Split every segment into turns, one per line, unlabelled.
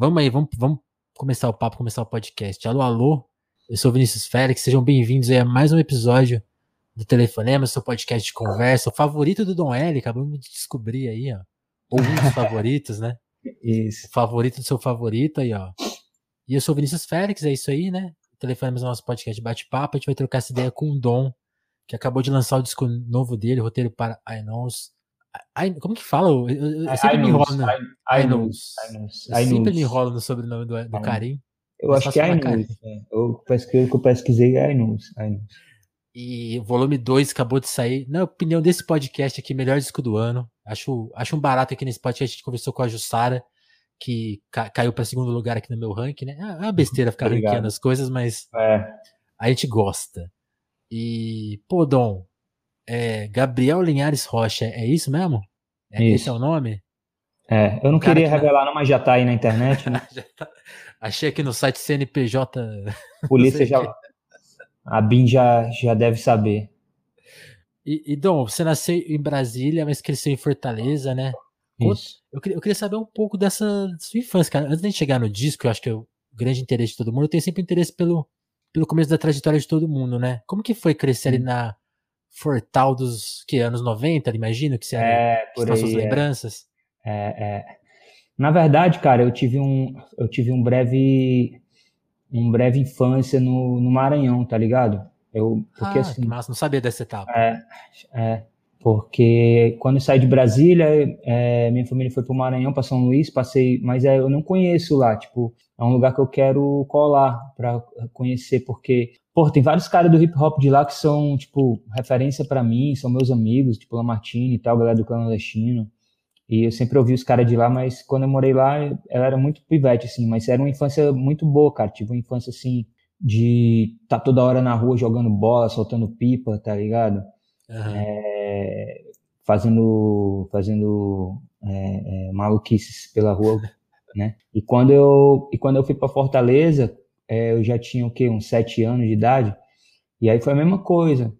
Vamos aí, vamos, vamos começar o papo, começar o podcast. Alô, alô, eu sou Vinícius Félix, sejam bem-vindos a mais um episódio do Telefonema, seu podcast de conversa, o favorito do Dom L, acabamos de descobrir aí, ó. Ou um dos favoritos, né?
Isso.
O favorito do seu favorito aí, ó. E eu sou Vinícius Félix, é isso aí, né? Telefonema é o nosso podcast de bate-papo, a gente vai trocar essa ideia com o Dom, que acabou de lançar o disco novo dele, roteiro para I Knows. I, como que fala? Eu, eu, eu sempre me enrolo, né?
I, I knows.
Eu sempre me enrolo no sobrenome do, do Karim.
Eu acho que é I knows. É. Eu, pesquisei, eu pesquisei. I knows.
E o volume 2 acabou de sair. Na opinião desse podcast aqui, melhor disco do ano. Acho, acho um barato aqui nesse podcast. A gente conversou com a Jussara, que ca caiu para segundo lugar aqui no meu ranking, né? É uma besteira ficar ranqueando as coisas, mas
é.
a gente gosta. E, pô, Dom, é, Gabriel Linhares Rocha, é isso mesmo? É, isso. Esse é o nome?
É, eu não queria que revelar, não, mas já tá aí na internet, né?
tá. Achei aqui no site CNPJ.
Polícia já. A BIM já, já deve saber.
E, e, Dom, você nasceu em Brasília, mas cresceu em Fortaleza, né?
Isso.
Eu, eu queria saber um pouco dessa sua infância, cara. Antes de chegar no disco, eu acho que é o grande interesse de todo mundo, eu tenho sempre interesse pelo, pelo começo da trajetória de todo mundo, né? Como que foi crescer ali na Fortal dos que anos 90, imagino que você
é,
por aí, suas é. lembranças.
É, é. Na verdade, cara, eu tive um eu tive um breve um breve infância no, no Maranhão, tá ligado? Eu,
porque ah, assim, massa, não sabia dessa etapa.
É, é, porque quando saí de Brasília, é, minha família foi para o Maranhão, para São Luís, passei, mas é, eu não conheço lá, tipo, é um lugar que eu quero colar para conhecer, porque, pô, tem vários caras do hip hop de lá que são, tipo, referência para mim, são meus amigos, tipo, Lamartine e tal, galera do clandestino. E eu sempre ouvi os caras de lá, mas quando eu morei lá, ela era muito pivete, assim, mas era uma infância muito boa, cara. Tive uma infância, assim, de estar tá toda hora na rua jogando bola, soltando pipa, tá ligado? Uhum. É, fazendo fazendo é, é, maluquices pela rua, né? E quando eu, e quando eu fui para Fortaleza, é, eu já tinha o quê? Uns sete anos de idade. E aí foi a mesma coisa.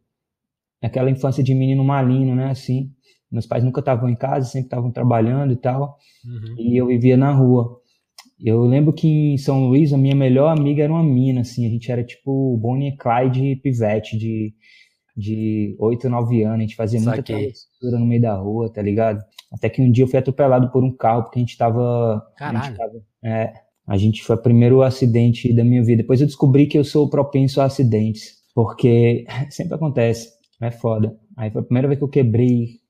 Aquela infância de menino malino, né? Assim, meus pais nunca estavam em casa, sempre estavam trabalhando e tal. Uhum. E eu vivia na rua. Eu lembro que em São Luís, a minha melhor amiga era uma mina, assim. A gente era tipo Bonnie e Clyde pivete de, de 8, 9 anos. A gente fazia muita travessura no meio da rua, tá ligado? Até que um dia eu fui atropelado por um carro, porque a gente tava.
Caralho. A gente, tava,
é, a gente foi o primeiro acidente da minha vida. Depois eu descobri que eu sou propenso a acidentes, porque sempre acontece. É foda. Aí foi a primeira vez que eu quebrei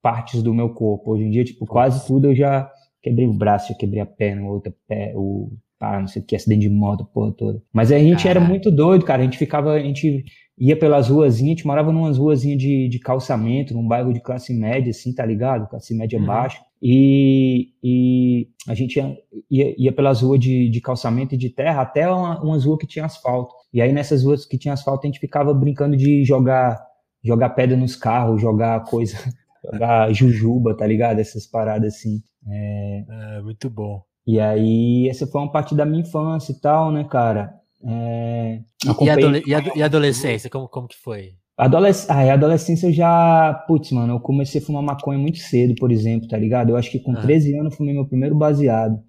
partes do meu corpo. Hoje em dia, tipo, quase tudo eu já quebrei o braço, já quebrei a perna, outra pé, o pá, não sei o que, acidente de moto, porra toda. Mas a gente Caralho. era muito doido, cara. A gente ficava, a gente ia pelas ruazinhas, a gente morava numas ruazinhas de, de calçamento, num bairro de classe média, assim, tá ligado? Classe média uhum. baixa. E, e a gente ia, ia, ia, pelas ruas de, de calçamento e de terra até uma, umas ruas que tinha asfalto. E aí nessas ruas que tinha asfalto a gente ficava brincando de jogar jogar pedra nos carros, jogar coisa, jogar jujuba, tá ligado? Essas paradas assim.
É... é... muito bom.
E aí essa foi uma parte da minha infância e tal, né, cara? É,
e, adole e, ad e, adolescência, como, como que foi?
Adolesc ah, a adolescência eu já. Putz, mano, eu comecei a fumar maconha muito cedo, por exemplo, tá ligado? Eu acho que com ah. 13 anos eu fumei meu primeiro baseado.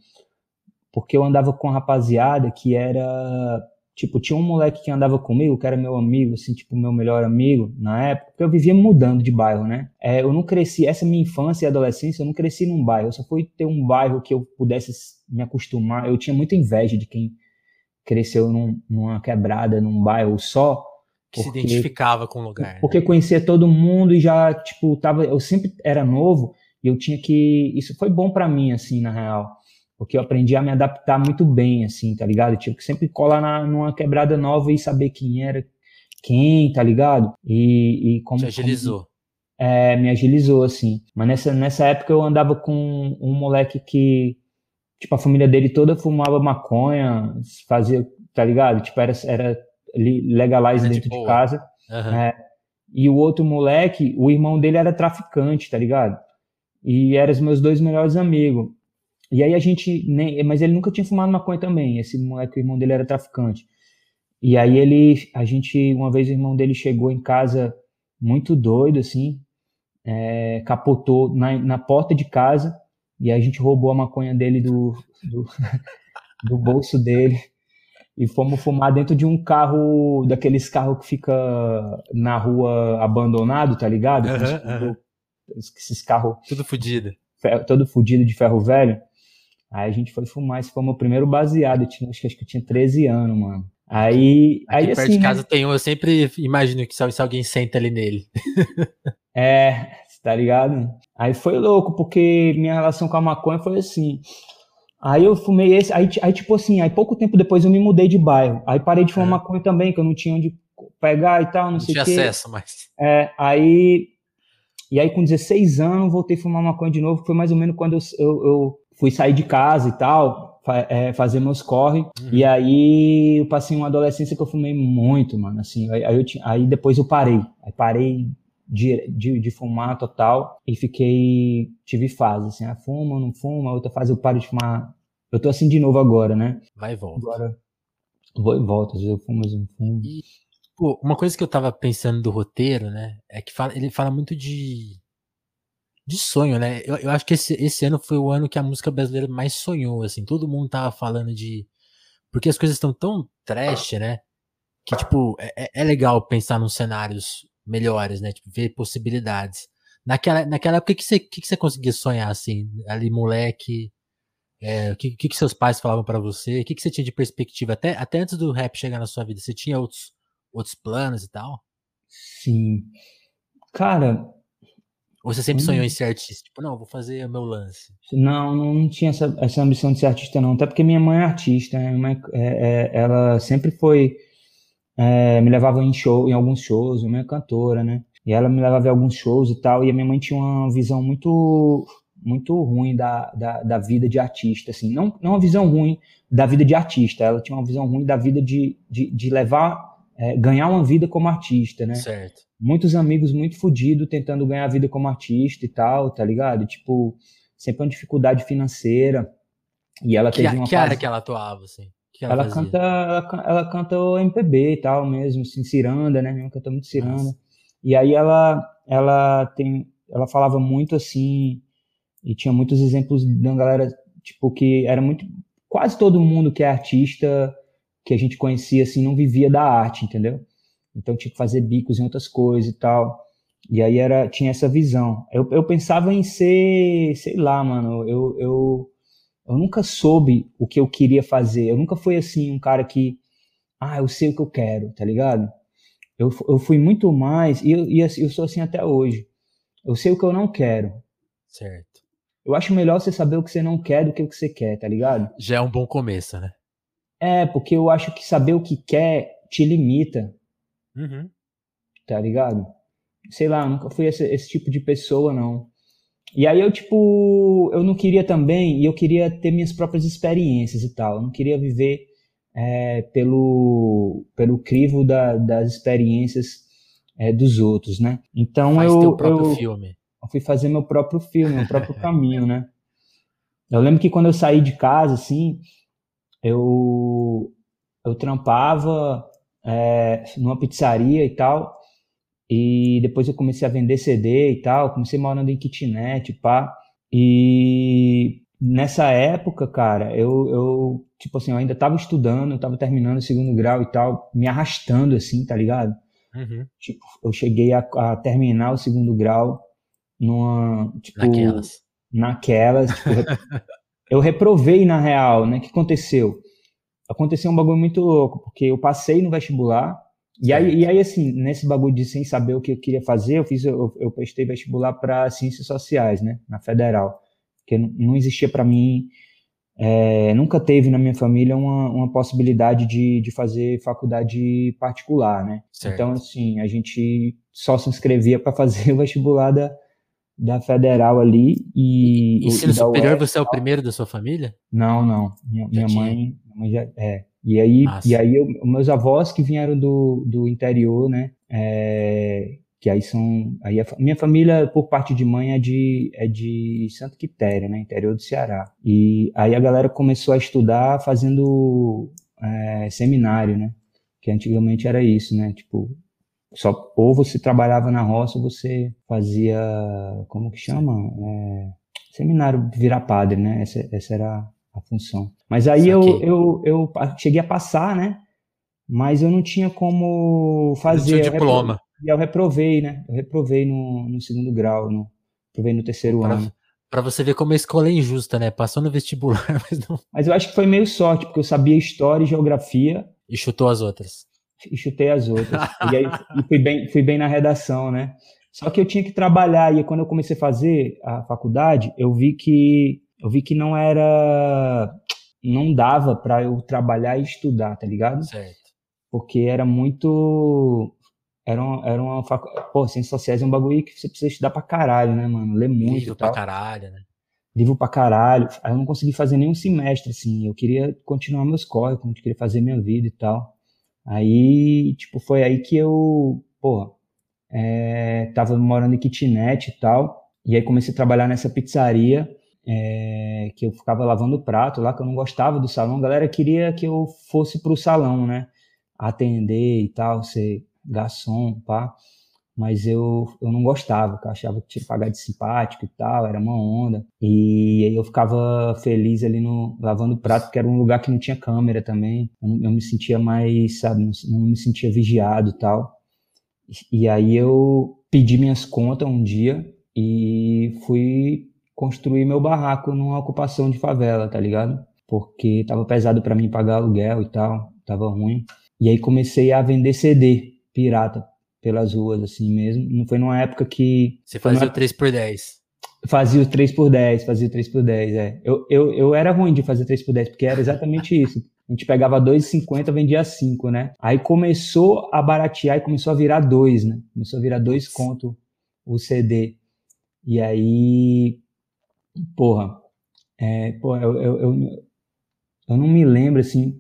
Porque eu andava com uma rapaziada que era. Tipo, tinha um moleque que andava comigo, que era meu amigo, assim, tipo, meu melhor amigo na época, porque eu vivia mudando de bairro, né? É, eu não cresci, essa minha infância e adolescência, eu não cresci num bairro, eu só fui ter um bairro que eu pudesse me acostumar. Eu tinha muita inveja de quem cresceu num, numa quebrada, num bairro só.
Que porque, se identificava com o lugar.
Né? Porque né? conhecia todo mundo e já, tipo, tava, eu sempre era novo e eu tinha que. Isso foi bom para mim, assim, na real. Porque eu aprendi a me adaptar muito bem, assim, tá ligado? Eu tive que sempre colar na, numa quebrada nova e saber quem era quem, tá ligado? E, e como.
Te agilizou. Como,
é, me agilizou, assim. Mas nessa, nessa época eu andava com um moleque que tipo, a família dele toda fumava maconha, fazia, tá ligado? Tipo, era, era legalize dentro de, de casa. Uhum. É, e o outro moleque, o irmão dele era traficante, tá ligado? E eram os meus dois melhores amigos. E aí a gente, nem, mas ele nunca tinha fumado maconha também, esse moleque, o irmão dele era traficante. E aí ele, a gente, uma vez o irmão dele chegou em casa muito doido, assim, é, capotou na, na porta de casa, e aí a gente roubou a maconha dele do. do do bolso dele e fomos fumar dentro de um carro, daqueles carros que fica na rua abandonado, tá ligado?
Uhum, uhum.
Esses carros.
Tudo fodido.
Todo fudido de ferro velho. Aí a gente foi fumar, esse foi o meu primeiro baseado. Eu tinha, acho que eu tinha 13 anos, mano. Aí,
Aqui
aí
perto
assim,
de
né?
casa tem um, eu sempre imagino que se, alguém senta ali nele.
É, tá ligado? Aí foi louco, porque minha relação com a maconha foi assim. Aí eu fumei esse, aí, aí tipo assim, aí pouco tempo depois eu me mudei de bairro. Aí parei de fumar
É.
maconha também, que eu não tinha onde pegar e tal, não,
Não
sei o quê.
acesso, mas.
É, aí. E aí com 16 anos voltei a fumar maconha de novo, que foi mais ou menos quando eu, eu, eu fui sair de casa e tal, fa- é, fazer meus corre.
Uhum.
E aí eu passei uma adolescência que eu fumei muito, mano, assim. Aí, aí tinha- aí depois eu parei. Aí parei de, de, de fumar total e fiquei. Tive fase, assim, ah, fuma, não fuma, outra fase eu paro de fumar. Eu tô assim de novo agora, né?
Vai e volta.
Agora vou e volto, às vezes eu fumo, eu não fumo.
Pô, uma coisa que eu tava pensando do roteiro, né? É que fala- ele fala muito de. De sonho, né? Eu, eu acho que esse, esse ano foi o ano que a música brasileira mais sonhou, assim. Todo mundo tava falando de. Porque as coisas estão tão trash, né? Que, tipo, é, é- é legal pensar nos cenários melhores, né? Tipo, ver possibilidades. Naquela, naquela época, o que você, que você conseguia sonhar, assim? Ali, moleque. é, o que, que, que seus pais falavam pra você? O que, que você tinha de perspectiva? Até, até antes do rap chegar na sua vida, você tinha outros, outros planos e tal?
Sim. Cara,
Ou você sempre sonhou
Hum.
em ser artista? Tipo, não, vou fazer o meu lance.
Não, não tinha essa, essa ambição de ser artista, não. Até porque minha mãe é artista, né? Minha mãe, é, é, ela sempre foi. é, me levava em show, em alguns shows, minha mãe é cantora, né? E ela me levava em alguns shows e tal. E a minha mãe tinha uma visão muito, muito ruim da, da, da vida de artista, assim. Não, não uma visão ruim da vida de artista, ela tinha uma visão ruim da vida de, de, de levar, é, ganhar uma vida como artista, né?
Certo.
muitos amigos muito fodidos tentando ganhar a vida como artista e tal, tá ligado? Tipo, sempre uma dificuldade financeira. E ela
Que,
teve uma
que área
fase-
que ela atuava, assim? Que ela,
ela canta, ela, ela canta o MPB e tal mesmo, assim, ciranda, né? Ela canta muito ciranda.
Nossa.
E aí ela, ela tem, ela falava muito assim, e tinha muitos exemplos da galera, tipo, que era muito, quase todo mundo que é artista, que a gente conhecia, assim, não vivia da arte, entendeu? Então tinha que fazer bicos em outras coisas e tal. E aí era, tinha essa visão. Eu, eu pensava em ser, sei lá, mano, eu, eu, eu nunca soube o que eu queria fazer. Eu nunca fui assim, um cara que, ah, eu sei o que eu quero, tá ligado? Eu, eu fui muito mais, e, eu, e assim, eu sou assim até hoje. Eu sei o que eu não quero.
Certo.
Eu acho melhor você saber o que você não quer do que o que você quer, tá ligado?
Já é um bom começo, né?
É, porque eu acho que saber o que quer te limita,
Uhum.
tá ligado? Sei lá, nunca fui esse, esse tipo de pessoa, não. E aí eu, tipo, eu não queria também, e eu queria ter minhas próprias experiências e tal. Eu não queria viver é, pelo, pelo crivo da- das experiências é, dos outros, né? Então
Faz
eu,
teu próprio
eu,
filme.
eu fui fazer meu próprio filme, meu próprio caminho, né? Eu lembro que quando eu saí de casa, assim, eu, eu trampava é, numa pizzaria e tal, e depois eu comecei a vender CD e tal, comecei morando em kitnet, pá, e nessa época, cara, eu, eu tipo assim, eu ainda tava estudando, eu tava terminando o segundo grau e tal, me arrastando assim, tá ligado?
Uhum.
Tipo, eu cheguei a, a terminar o segundo grau numa, tipo,
Naquelas.
naquelas, tipo, eu reprovei na real, né? O que aconteceu? Aconteceu um bagulho muito louco, porque eu passei no vestibular, e aí, e aí, assim, nesse bagulho de sem saber o que eu queria fazer, eu fiz, eu, eu prestei vestibular para ciências sociais, né? Na federal, porque não, não existia para mim, é, nunca teve na minha família uma, uma possibilidade de, de fazer faculdade particular, né?
Certo.
Então, assim, a gente só se inscrevia para fazer o vestibular da, da federal ali e.
Ensino
e
superior, você é o primeiro da sua família?
Não, não. Minha, minha mãe, minha mãe já é. E aí, e aí eu, meus avós que vieram do, do interior, né? é, que aí são. Aí a minha família, por parte de mãe, é de, é de Santa Quitéria, né? Interior do Ceará. E aí a galera começou a estudar fazendo é, seminário, né? Que antigamente era isso, né? Tipo, só ou você trabalhava na roça ou você fazia. Como que chama? É, seminário virar padre, né? Essa, essa era a função. Mas aí eu, eu, eu cheguei a passar, né? Mas eu não tinha como fazer.
Não diploma.
E eu reprovei, né? Eu reprovei no, no segundo grau, no, reprovei no terceiro
pra,
ano.
Pra você ver como a escola é injusta, né? Passou no vestibular, mas não.
Mas eu acho que foi meio sorte, porque eu sabia história e geografia.
E chutou as outras.
E chutei as outras. e aí e fui, bem, fui bem na redação, né? Só que eu tinha que trabalhar, e quando eu comecei a fazer a faculdade, eu vi que eu vi que não era não dava para eu trabalhar e estudar, tá ligado?
Certo.
Porque era muito era uma, era uma facu... pô, ciências sociais é um bagulho que você precisa estudar pra caralho, né, mano? Ler muito
Livro pra caralho, né?
Livro pra caralho. Aí eu não consegui fazer nenhum semestre, assim. Eu queria continuar meus corres, eu queria fazer minha vida e tal. Aí, tipo, foi aí que eu, porra, é, tava morando em kitnet e tal. E aí comecei a trabalhar nessa pizzaria é, que eu ficava lavando prato lá, que eu não gostava do salão. A galera queria que eu fosse pro salão, né? Atender e tal, ser garçom, pá. Mas eu, eu não gostava, eu achava que tinha que pagar de simpático e tal, era uma onda. E aí eu ficava feliz ali no lavando prato, porque era um lugar que não tinha câmera também. Eu, eu me sentia mais, sabe, não, não me sentia vigiado e tal. E aí eu pedi minhas contas um dia e fui construir meu barraco numa ocupação de favela, tá ligado? Porque tava pesado para mim pagar aluguel e tal, tava ruim. E aí comecei a vender CD pirata pelas ruas, assim mesmo. Não foi numa época que.
Você fazia o 3 por 10
Fazia o 3 por 10 fazia o 3 por 10 é. Eu, eu, eu era ruim de fazer 3 por 10 porque era exatamente isso. A gente pegava 2,50, vendia 5, né? Aí começou a baratear e começou a virar 2, né? Começou a virar 2 conto o CD. E aí porra, é, porra eu, eu, eu, eu, não me lembro, assim,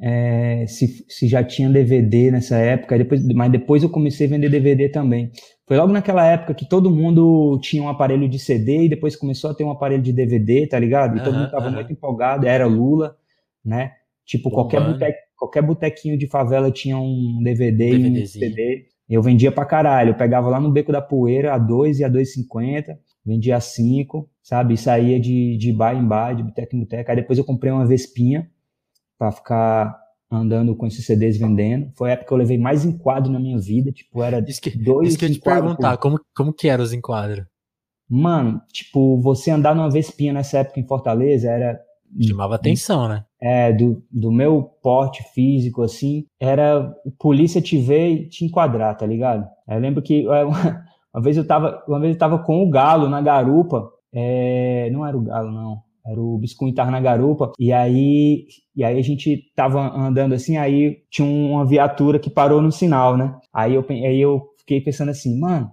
é, se, se já tinha DVD nessa época, depois, mas depois eu comecei a vender DVD também. Foi logo naquela época que todo mundo tinha um aparelho de CD e depois começou a ter um aparelho de DVD, tá ligado? E todo mundo tava muito empolgado, era Lula, né? Tipo, qualquer, botequinho, qualquer botequinho de favela tinha um DVD e um CD. Eu vendia pra caralho. Eu pegava lá no Beco da Poeira a 2 e a 2,50 vendia a cinco, sabe? E saía de, de bar em bar, de boteca em boteca. Aí depois eu comprei uma Vespinha para ficar andando com esses CDs vendendo. Foi a época que eu levei mais enquadro na minha vida, tipo, era
isso que, dois Isso que eu te perguntar, por... como, como que eram os enquadros?
Mano, tipo, você andar numa Vespinha nessa época em Fortaleza era...
Chamava atenção, né?
É, do, do meu porte físico, assim, era polícia te ver e te enquadrar, tá ligado? Eu lembro que é, uma vez eu tava, uma vez eu tava com o Galo na garupa, é, não era o Galo, não. Era o Biscuit tava na garupa, e aí, e aí a gente tava andando assim, aí tinha uma viatura que parou no sinal, né? Aí eu, aí eu fiquei pensando assim, mano,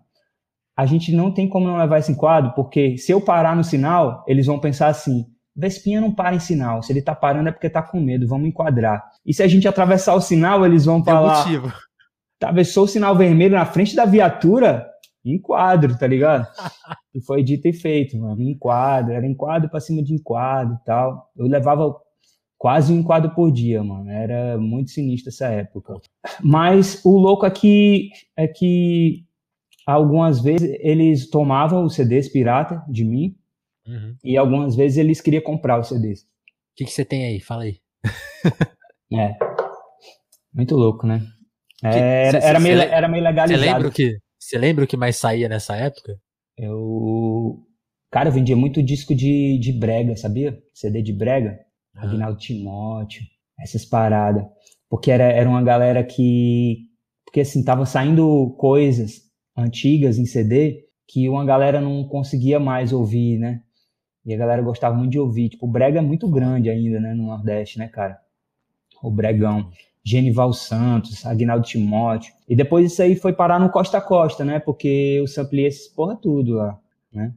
a gente não tem como não levar esse enquadro, porque se eu parar no sinal, eles vão pensar assim, Vespinha não para em sinal, se ele tá parando é porque tá com medo, vamos enquadrar. E se a gente atravessar o sinal, eles vão falar... Motivo. Atravessou o sinal vermelho na frente da viatura, enquadro, tá ligado? e foi dito e feito, mano, enquadro, era enquadro pra cima de enquadro e tal. Eu levava quase um enquadro por dia, mano, era muito sinistro essa época. Mas o louco aqui é que algumas vezes eles tomavam os CDs pirata de mim uhum. e algumas vezes eles queriam comprar os CDs. O
que, que você tem aí? Fala aí.
é. Muito louco, né? É, era, era, meio, era meio legalizado.
Você lembra o que, você lembra o que mais saía nessa época?
Eu. Cara, eu vendia muito disco de, de brega, sabia? CD de brega. Ah. Aguinaldo Timóteo, essas paradas. Porque era, era uma galera que. Porque assim, tava saindo coisas antigas em CD que uma galera não conseguia mais ouvir, né? E a galera gostava muito de ouvir. Tipo, o brega é muito grande ainda, né, no Nordeste, né, cara? O bregão. Genival Santos, Agnaldo Timóteo. E depois isso aí foi parar no Costa a Costa, né? Porque eu sampliei essas porra tudo lá, né?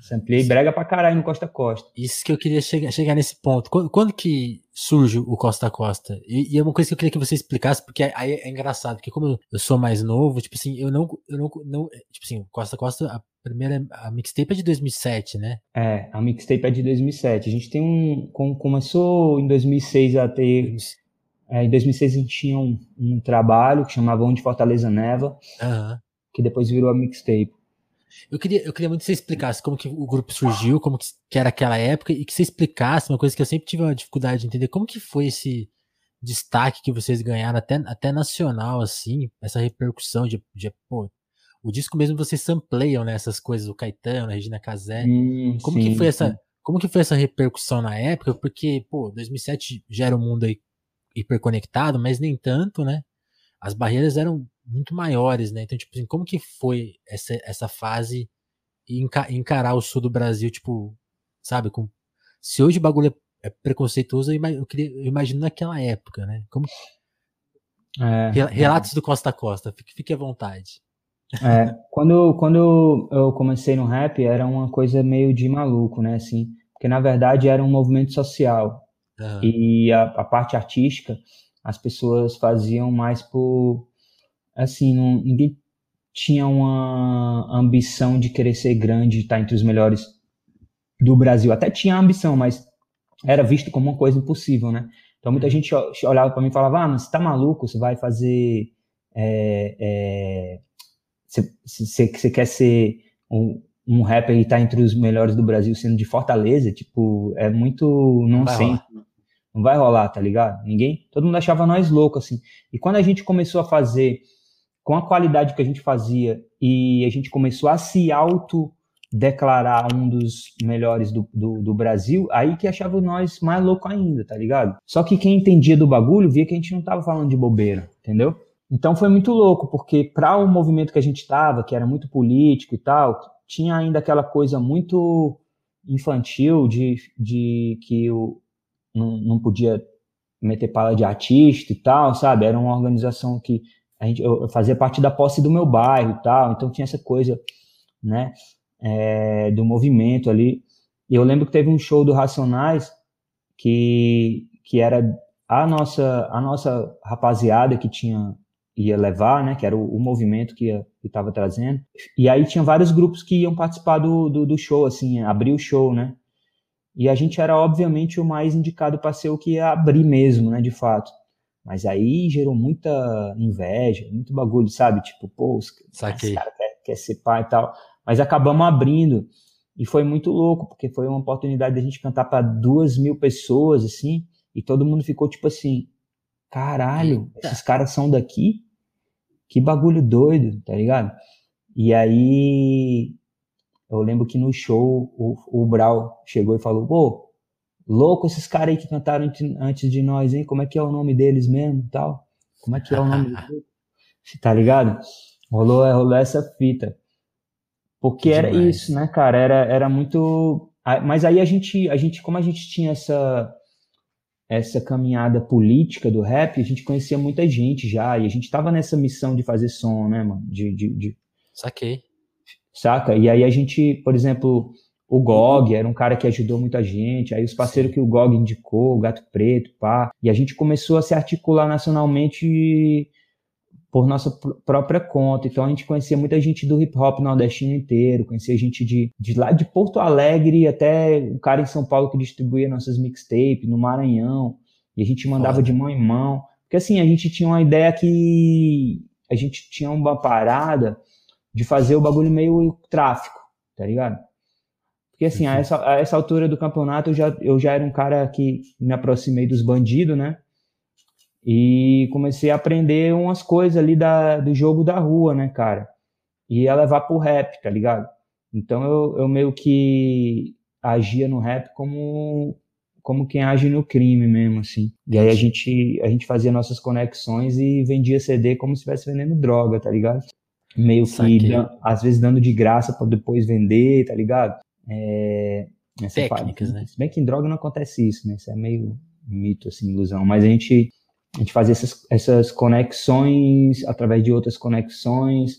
Sampliei brega pra caralho no Costa a Costa.
Isso que eu queria chegar, chegar nesse ponto. Quando, quando que surge o Costa a Costa? E, e, é uma coisa que eu queria que você explicasse, porque aí é, é, engraçado, porque como eu sou mais novo, tipo assim, eu não, eu não, não tipo assim, Costa a Costa, a primeira, a mixtape é de 2007, né?
É, a mixtape é de 2007. A gente tem um, com, começou em 2006 a ter é, em 2006 a gente tinha um, um trabalho que chamava Onde Fortaleza Neva, uhum. que depois virou a mixtape.
Eu queria, eu queria muito que você explicasse como que o grupo surgiu, como que, era aquela época, e que você explicasse uma coisa que eu sempre tive uma dificuldade de entender, como que foi esse destaque que vocês ganharam até, até nacional, assim, essa repercussão de, de pô, o disco mesmo vocês sampleiam, né, essas coisas, o Caetano, a Regina Casé. Hum, como sim, que foi sim. essa, como que foi essa repercussão na época? Porque, pô, 2007 já era um mundo aí hiperconectado, mas nem tanto, né? As barreiras eram muito maiores, né? Então, tipo assim, como que foi essa, essa fase e encarar o sul do Brasil, tipo, sabe, com se hoje o bagulho é, é preconceituoso, eu, queria, eu imagino naquela época, né? Como é, Relatos é. do Costa a Costa, fique, fique à vontade.
É, quando, quando eu comecei no rap, era uma coisa meio de maluco, né? Assim, porque na verdade era um movimento social. Uhum. E a, a, parte artística, as pessoas faziam mais por. Assim, não, ninguém tinha uma ambição de querer ser grande, estar entre os melhores do Brasil. Até tinha ambição, mas era visto como uma coisa impossível, né? Então muita uhum. gente olhava para mim e falava: Ah, mas você tá maluco? Você vai fazer. É, é, você, você quer ser um, um rapper e tá entre os melhores do Brasil sendo de Fortaleza? Tipo, é muito nonsense. Não vai rolar, tá ligado? Ninguém, todo mundo achava nós loucos, assim. E quando a gente começou a fazer com a qualidade que a gente fazia e a gente começou a se auto declarar um dos melhores do, do, do, Brasil, aí que achava nós mais louco ainda, tá ligado? Só que quem entendia do bagulho via que a gente não tava falando de bobeira, entendeu? Então foi muito louco, porque para o movimento que a gente tava, que era muito político e tal, tinha ainda aquela coisa muito infantil de, de que o, não, não podia meter pala de artista e tal, sabe? Era uma organização que a gente, eu fazia parte da posse do meu bairro e tal, então tinha essa coisa, né, é, do movimento ali. E eu lembro que teve um show do Racionais que, que era a nossa, a nossa rapaziada que tinha ia levar, né, que era o, o movimento que estava trazendo. E aí tinha vários grupos que iam participar do, do, do show, assim, abrir o show, né? E a gente era, obviamente, o mais indicado para ser o que ia abrir mesmo, né, de fato. Mas aí gerou muita inveja, muito bagulho, sabe? Tipo, pô, esse cara quer, quer ser pai e tal. Mas acabamos abrindo. E foi muito louco, porque foi uma oportunidade de a gente cantar para duas mil pessoas, assim, e todo mundo ficou tipo assim: caralho, esses caras são daqui? Que bagulho doido, tá ligado? E aí eu lembro que no show o, o Brau chegou e falou: pô, louco esses caras aí que cantaram antes de nós, hein? Como é que é o nome deles mesmo tal? Como é que é o nome deles? Tá ligado? Rolou, rolou essa fita. Porque era isso, né, cara? Era, era muito. Mas aí a gente, a gente, como a gente tinha essa essa caminhada política do rap, a gente conhecia muita gente já, e a gente tava nessa missão de fazer som, né, mano? De, de, de...
Saquei
saca? E aí a gente, por exemplo, o GOG era um cara que ajudou muita gente, aí os parceiros que o GOG indicou, o Gato Preto, pá, e a gente começou a se articular nacionalmente por nossa própria conta. Então a gente conhecia muita gente do hip hop nordestino inteiro, conhecia gente de, de lá de Porto Alegre até o cara em São Paulo que distribuía nossas mixtapes, no Maranhão, e a gente mandava de mão em mão. Porque assim, a gente tinha uma ideia que a gente tinha uma parada de fazer o bagulho meio tráfico, tá ligado? Porque assim, a essa, a essa altura do campeonato eu já, eu já era um cara que me aproximei dos bandidos, né? E comecei a aprender umas coisas ali da, do jogo da rua, né, cara? E ia levar pro rap, tá ligado? Então eu, eu meio que agia no rap como como quem age no crime mesmo, assim. E aí a gente, a gente fazia nossas conexões e vendia CD como se estivesse vendendo droga, tá ligado? Meio que às vezes dando de graça para depois vender, tá ligado? É,
Técnicas, né?
Se bem que em droga não acontece isso, né? Isso é meio mito, assim, ilusão. Mas a gente, a gente fazia essas, essas conexões através de outras conexões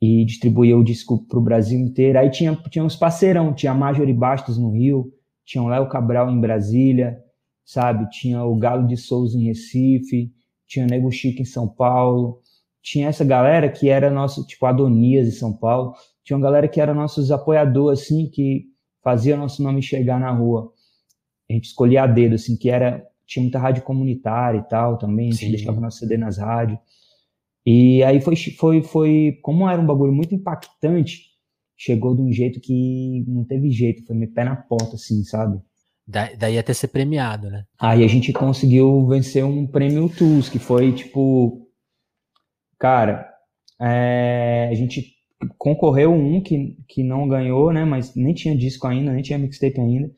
e distribuía o disco pro Brasil inteiro. Aí tinha, tinha uns parceirão, tinha a Marjorie Bastos no Rio, tinha o Léo Cabral em Brasília, sabe? Tinha o Galo de Souza em Recife, tinha o Nego Chico em São Paulo, tinha essa galera que era nosso, tipo, Adonias em São Paulo, tinha uma galera que era nossos apoiadores, assim, que fazia nosso nome chegar na rua. A gente escolhia a dedo, assim, que era, tinha muita rádio comunitária e tal também, a gente Sim. deixava nosso CD nas rádios. E aí foi, foi, foi, como era um bagulho muito impactante, chegou de um jeito que não teve jeito, foi me pé na porta, assim, sabe?
Da, daí até ser premiado, né?
Aí a gente conseguiu vencer um prêmio TUS, que foi tipo. Cara, é, a gente concorreu um que, que não ganhou, né? Mas nem tinha disco ainda, nem tinha mixtape ainda.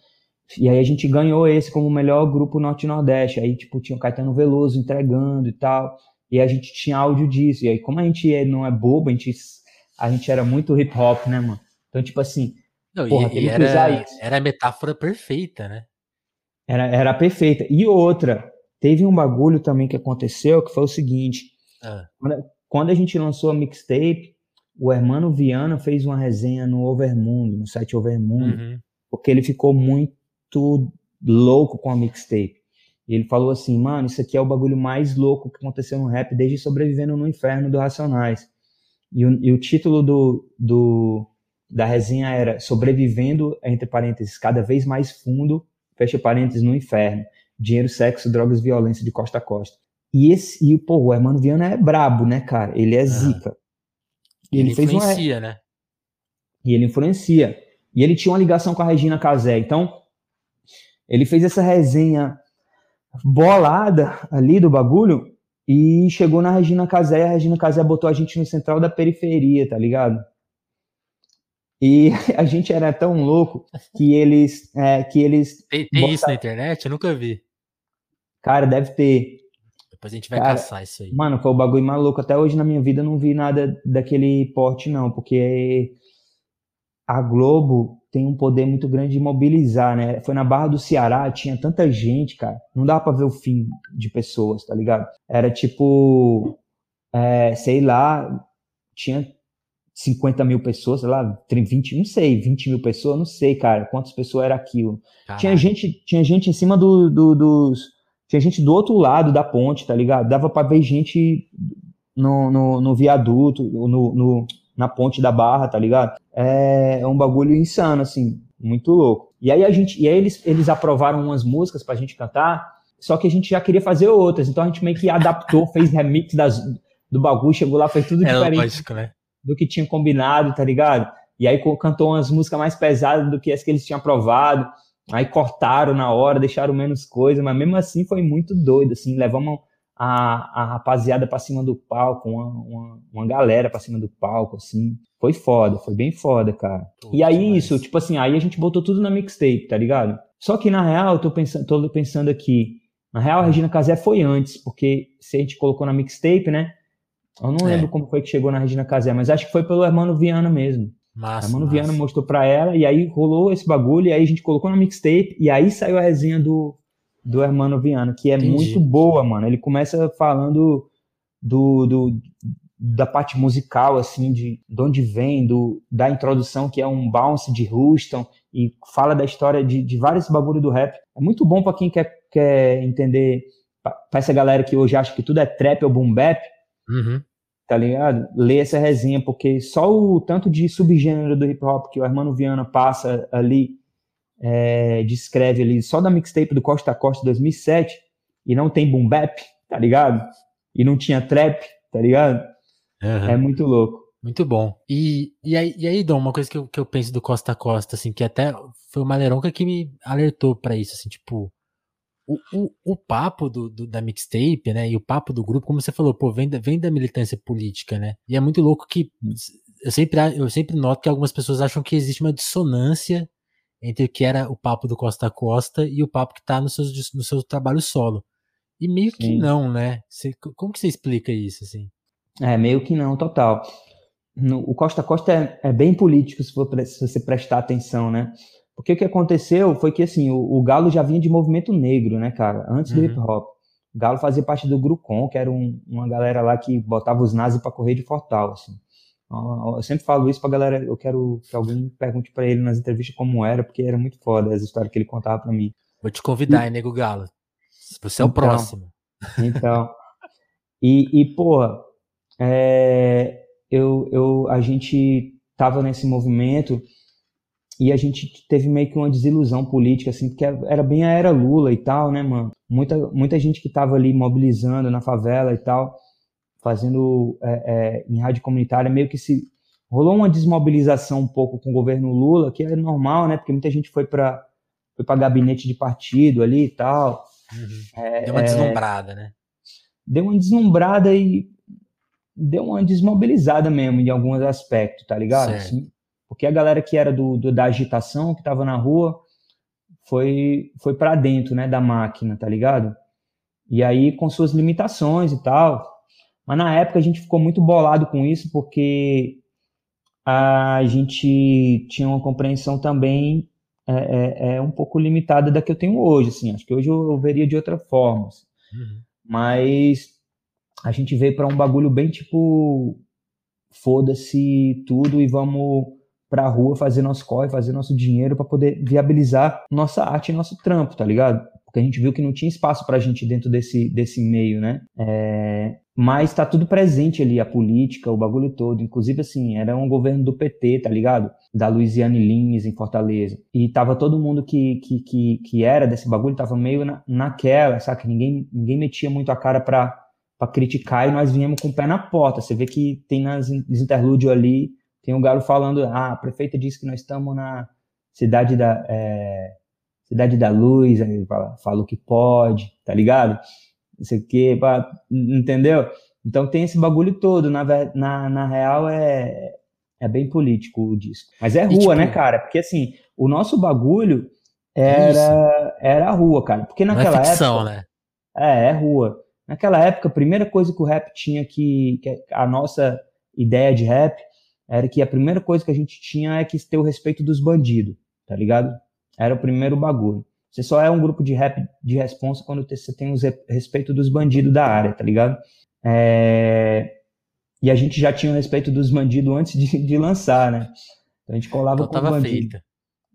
E aí a gente ganhou esse como o melhor grupo norte-nordeste. Aí, tipo, tinha o Caetano Veloso entregando e tal. E a gente tinha áudio disso. E aí, como a gente é, não é bobo, a gente, a gente era muito hip hop, né, mano? Então, tipo assim.
Não, porra, e, e era, era a metáfora perfeita, né?
Era, era perfeita. E outra, teve um bagulho também que aconteceu que foi o seguinte. Ah. Quando, quando a gente lançou a mixtape, o Hermano Viana fez uma resenha no Overmundo, no site Overmundo, uhum. porque ele ficou muito louco com a mixtape. E ele falou assim, mano, isso aqui é o bagulho mais louco que aconteceu no rap desde Sobrevivendo no Inferno do Racionais. E o, e o título do, do, da resenha era Sobrevivendo, entre parênteses, cada vez mais fundo, fecha parênteses, no inferno. Dinheiro, sexo, drogas, violência de costa a costa. E esse, e, pô, o Hermano Viana é brabo, né, cara? Ele é zica.
E ele, ele influencia, uma... né?
E ele influencia. E ele tinha uma ligação com a Regina Casé. Então, ele fez essa resenha bolada ali do bagulho e chegou na Regina Casé. A Regina Casé botou a gente no central da periferia, tá ligado? E a gente era tão louco que eles. É, que eles
tem, tem isso na internet? Eu nunca vi.
Cara, deve ter.
Depois a gente vai Cara, caçar isso aí.
Mano, foi o bagulho maluco. Até hoje na minha vida eu não vi nada daquele porte, não, porque a Globo tem um poder muito grande de mobilizar, né? Foi na Barra do Ceará, tinha tanta gente, cara. Não dava pra ver o fim de pessoas, tá ligado? Era tipo. É, sei lá, tinha 50 mil pessoas, sei lá, 20, não sei, 20 mil pessoas, não sei, cara, quantas pessoas era aquilo. Tinha gente, tinha gente em cima do, do, dos. Tinha gente do outro lado da ponte, tá ligado? Dava pra ver gente no, no, no viaduto, no, no, na ponte da barra, tá ligado? É, é um bagulho insano, assim, muito louco. E aí a gente, e aí eles, eles aprovaram umas músicas pra gente cantar, só que a gente já queria fazer outras, então a gente meio que adaptou, fez remix das, do bagulho, chegou lá, fez tudo é diferente. Lógico, né? do que tinha combinado, tá ligado? E aí cantou umas músicas mais pesadas do que as que eles tinham aprovado. Aí cortaram na hora, deixaram menos coisa, mas mesmo assim foi muito doido, assim, levamos a, a rapaziada pra cima do palco, uma, uma, uma galera pra cima do palco, assim. Foi foda, foi bem foda, cara. e aí mas... isso, tipo assim, aí a gente botou tudo na mixtape, tá ligado? Só que na real, eu tô pensando, tô pensando aqui, na real a Regina Casé foi antes, porque se a gente colocou na mixtape, né? Eu não é. lembro como foi que chegou na Regina Casé, mas acho que foi pelo Hermano Viana mesmo. Massa, Hermano massa. Viana mostrou pra ela, e aí rolou esse bagulho, e aí a gente colocou na mixtape, e aí saiu a resenha do, do Hermano Viana, que é Entendi. muito boa, mano. Ele começa falando do, do, da parte musical, assim, de, de onde vem, do, da introdução, que é um bounce de Houston, e fala da história de, de vários bagulho do rap. É muito bom para quem quer, quer entender, pra essa galera que hoje acha que tudo é trap ou boom bap, Uhum. Tá ligado? Ler essa resenha, porque só o tanto de subgênero do hip hop que o Hermano Viana passa ali, é, descreve ali, só da mixtape do Costa a Costa 2007, e não tem boom bap, tá ligado? E não tinha trap, tá ligado? Uhum. É muito louco.
Muito bom. E, e, aí, e aí, Dom, uma coisa que eu, que eu penso do Costa a Costa, assim, que até foi o Maleronca que me alertou para isso, assim, tipo, o, o, o papo do, do, da mixtape, né, e o papo do grupo, como você falou, pô, vem da, vem da militância política, né? E é muito louco que eu sempre, eu sempre noto que algumas pessoas acham que existe uma dissonância entre o que era o papo do Costa a Costa e o papo que tá no seu, no seu trabalho solo. E meio Sim. que não, né? Você, como que você explica isso, assim?
É, meio que não, total. No, o Costa a Costa é, é bem político, se, for, se você prestar atenção, né? Porque o que aconteceu foi que, assim, o, o Galo já vinha de movimento negro, né, cara? Antes do uhum. hip hop. O Galo fazia parte do Grucon, que era um, uma galera lá que botava os nazis para correr de Fortal, assim. Eu sempre falo isso pra galera, eu quero que alguém pergunte para ele nas entrevistas como era, porque era muito foda as histórias que ele contava para mim.
Vou te convidar, e... hein, Nego Galo. Você é o então, próximo.
Então. E, e porra, é, eu, eu, a gente tava nesse movimento e a gente teve meio que uma desilusão política, assim, porque era bem a era Lula e tal, né, mano? Muita, muita gente que tava ali mobilizando na favela e tal, fazendo é, é, em rádio comunitária, meio que se rolou uma desmobilização um pouco com o governo Lula, que é normal, né? Porque muita gente foi para foi para gabinete de partido ali e tal.
Uhum. É, deu uma deslumbrada, né?
Deu uma deslumbrada e deu uma desmobilizada mesmo em alguns aspectos, tá ligado? Assim, porque a galera que era do, do da agitação, que tava na rua, foi foi para dentro, né, da máquina, tá ligado? E aí com suas limitações e tal. Mas na época a gente ficou muito bolado com isso porque a gente tinha uma compreensão também é, é, é um pouco limitada da que eu tenho hoje, assim. Acho que hoje eu, eu veria de outra forma. Assim. Uhum. Mas a gente veio para um bagulho bem tipo foda-se tudo e vamos pra rua fazer nosso corre, fazer nosso dinheiro para poder viabilizar nossa arte e nosso trampo, tá ligado? Porque a gente viu que não tinha espaço pra gente dentro desse, desse meio, né? É, mas tá tudo presente ali, a política, o bagulho todo. Inclusive, assim, era um governo do PT, tá ligado? Da Luiziane Lins, em Fortaleza. E tava todo mundo que, que, que, que era desse bagulho, tava meio na, naquela, sabe? Ninguém, ninguém metia muito a cara pra, criticar e nós viemos com o pé na porta. Você vê que tem nas, nos interlúdios ali, tem um galo falando, ah, a prefeita disse que nós estamos na cidade da... É, cidade da luz, aí fala, fala o que pode, tá ligado? não sei o quê, pra, entendeu? Então tem esse bagulho todo, na, na, na real é, é bem político o disco. Mas é rua, e, tipo, né, cara? Porque assim, o nosso bagulho era, era a rua, cara. Porque naquela
é ficção,
época.
Né?
É, é rua. Naquela época, a primeira coisa que o rap tinha que, que a nossa ideia de rap era que a primeira coisa que a gente tinha é que ter o respeito dos bandidos, tá ligado? Era o primeiro bagulho. Você só é um grupo de rap de responsa quando você tem o respeito dos bandidos da área, tá ligado? É... E a gente já tinha o respeito dos bandidos antes de, de lançar, né? Então a gente colava então, com os bandidos. Feita.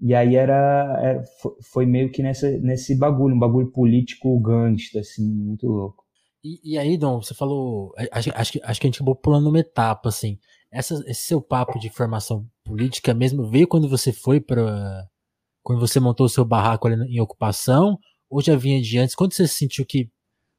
E aí era, era, foi meio que nessa, nesse bagulho, um bagulho político gangsta, assim, muito louco.
E, e aí, Dom, você falou, acho, acho, acho que a gente acabou pulando uma etapa, assim. Essa, esse seu papo de formação política mesmo veio quando você foi para quando você montou o seu barraco ali em ocupação, ou já vinha de antes? Quando você sentiu que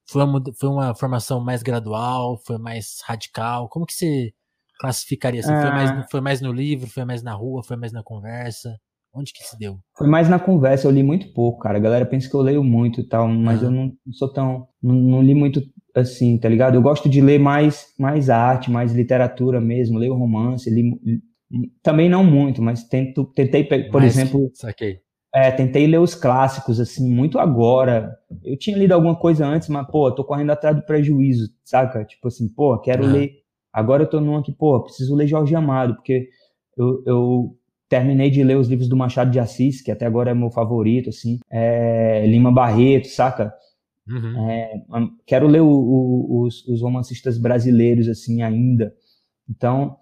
foi uma, foi uma formação mais gradual, foi mais radical? Como que você classificaria assim? Foi, mais, ah. foi mais no livro, foi mais na rua, foi mais na conversa? Onde que se deu?
Foi mais na conversa, eu li muito pouco, cara. A galera pensa que eu leio muito e tal, mas eu não sou tão. Não, não, li muito assim, tá ligado? Eu gosto de ler mais, mais arte, mais literatura mesmo, leio romance, li, também não muito, mas tento, tentei, por mas, exemplo.
Saquei.
É, tentei ler os clássicos, assim, muito agora. Eu tinha lido alguma coisa antes, mas, pô, tô correndo atrás do prejuízo, saca? Tipo assim, pô, quero uhum. ler. Agora eu tô num aqui, pô, preciso ler Jorge Amado, porque eu, eu terminei de ler os livros do Machado de Assis, que até agora é meu favorito, assim. É, Lima Barreto, saca? Uhum. É, quero ler o, o, os, os romancistas brasileiros, assim, ainda. Então,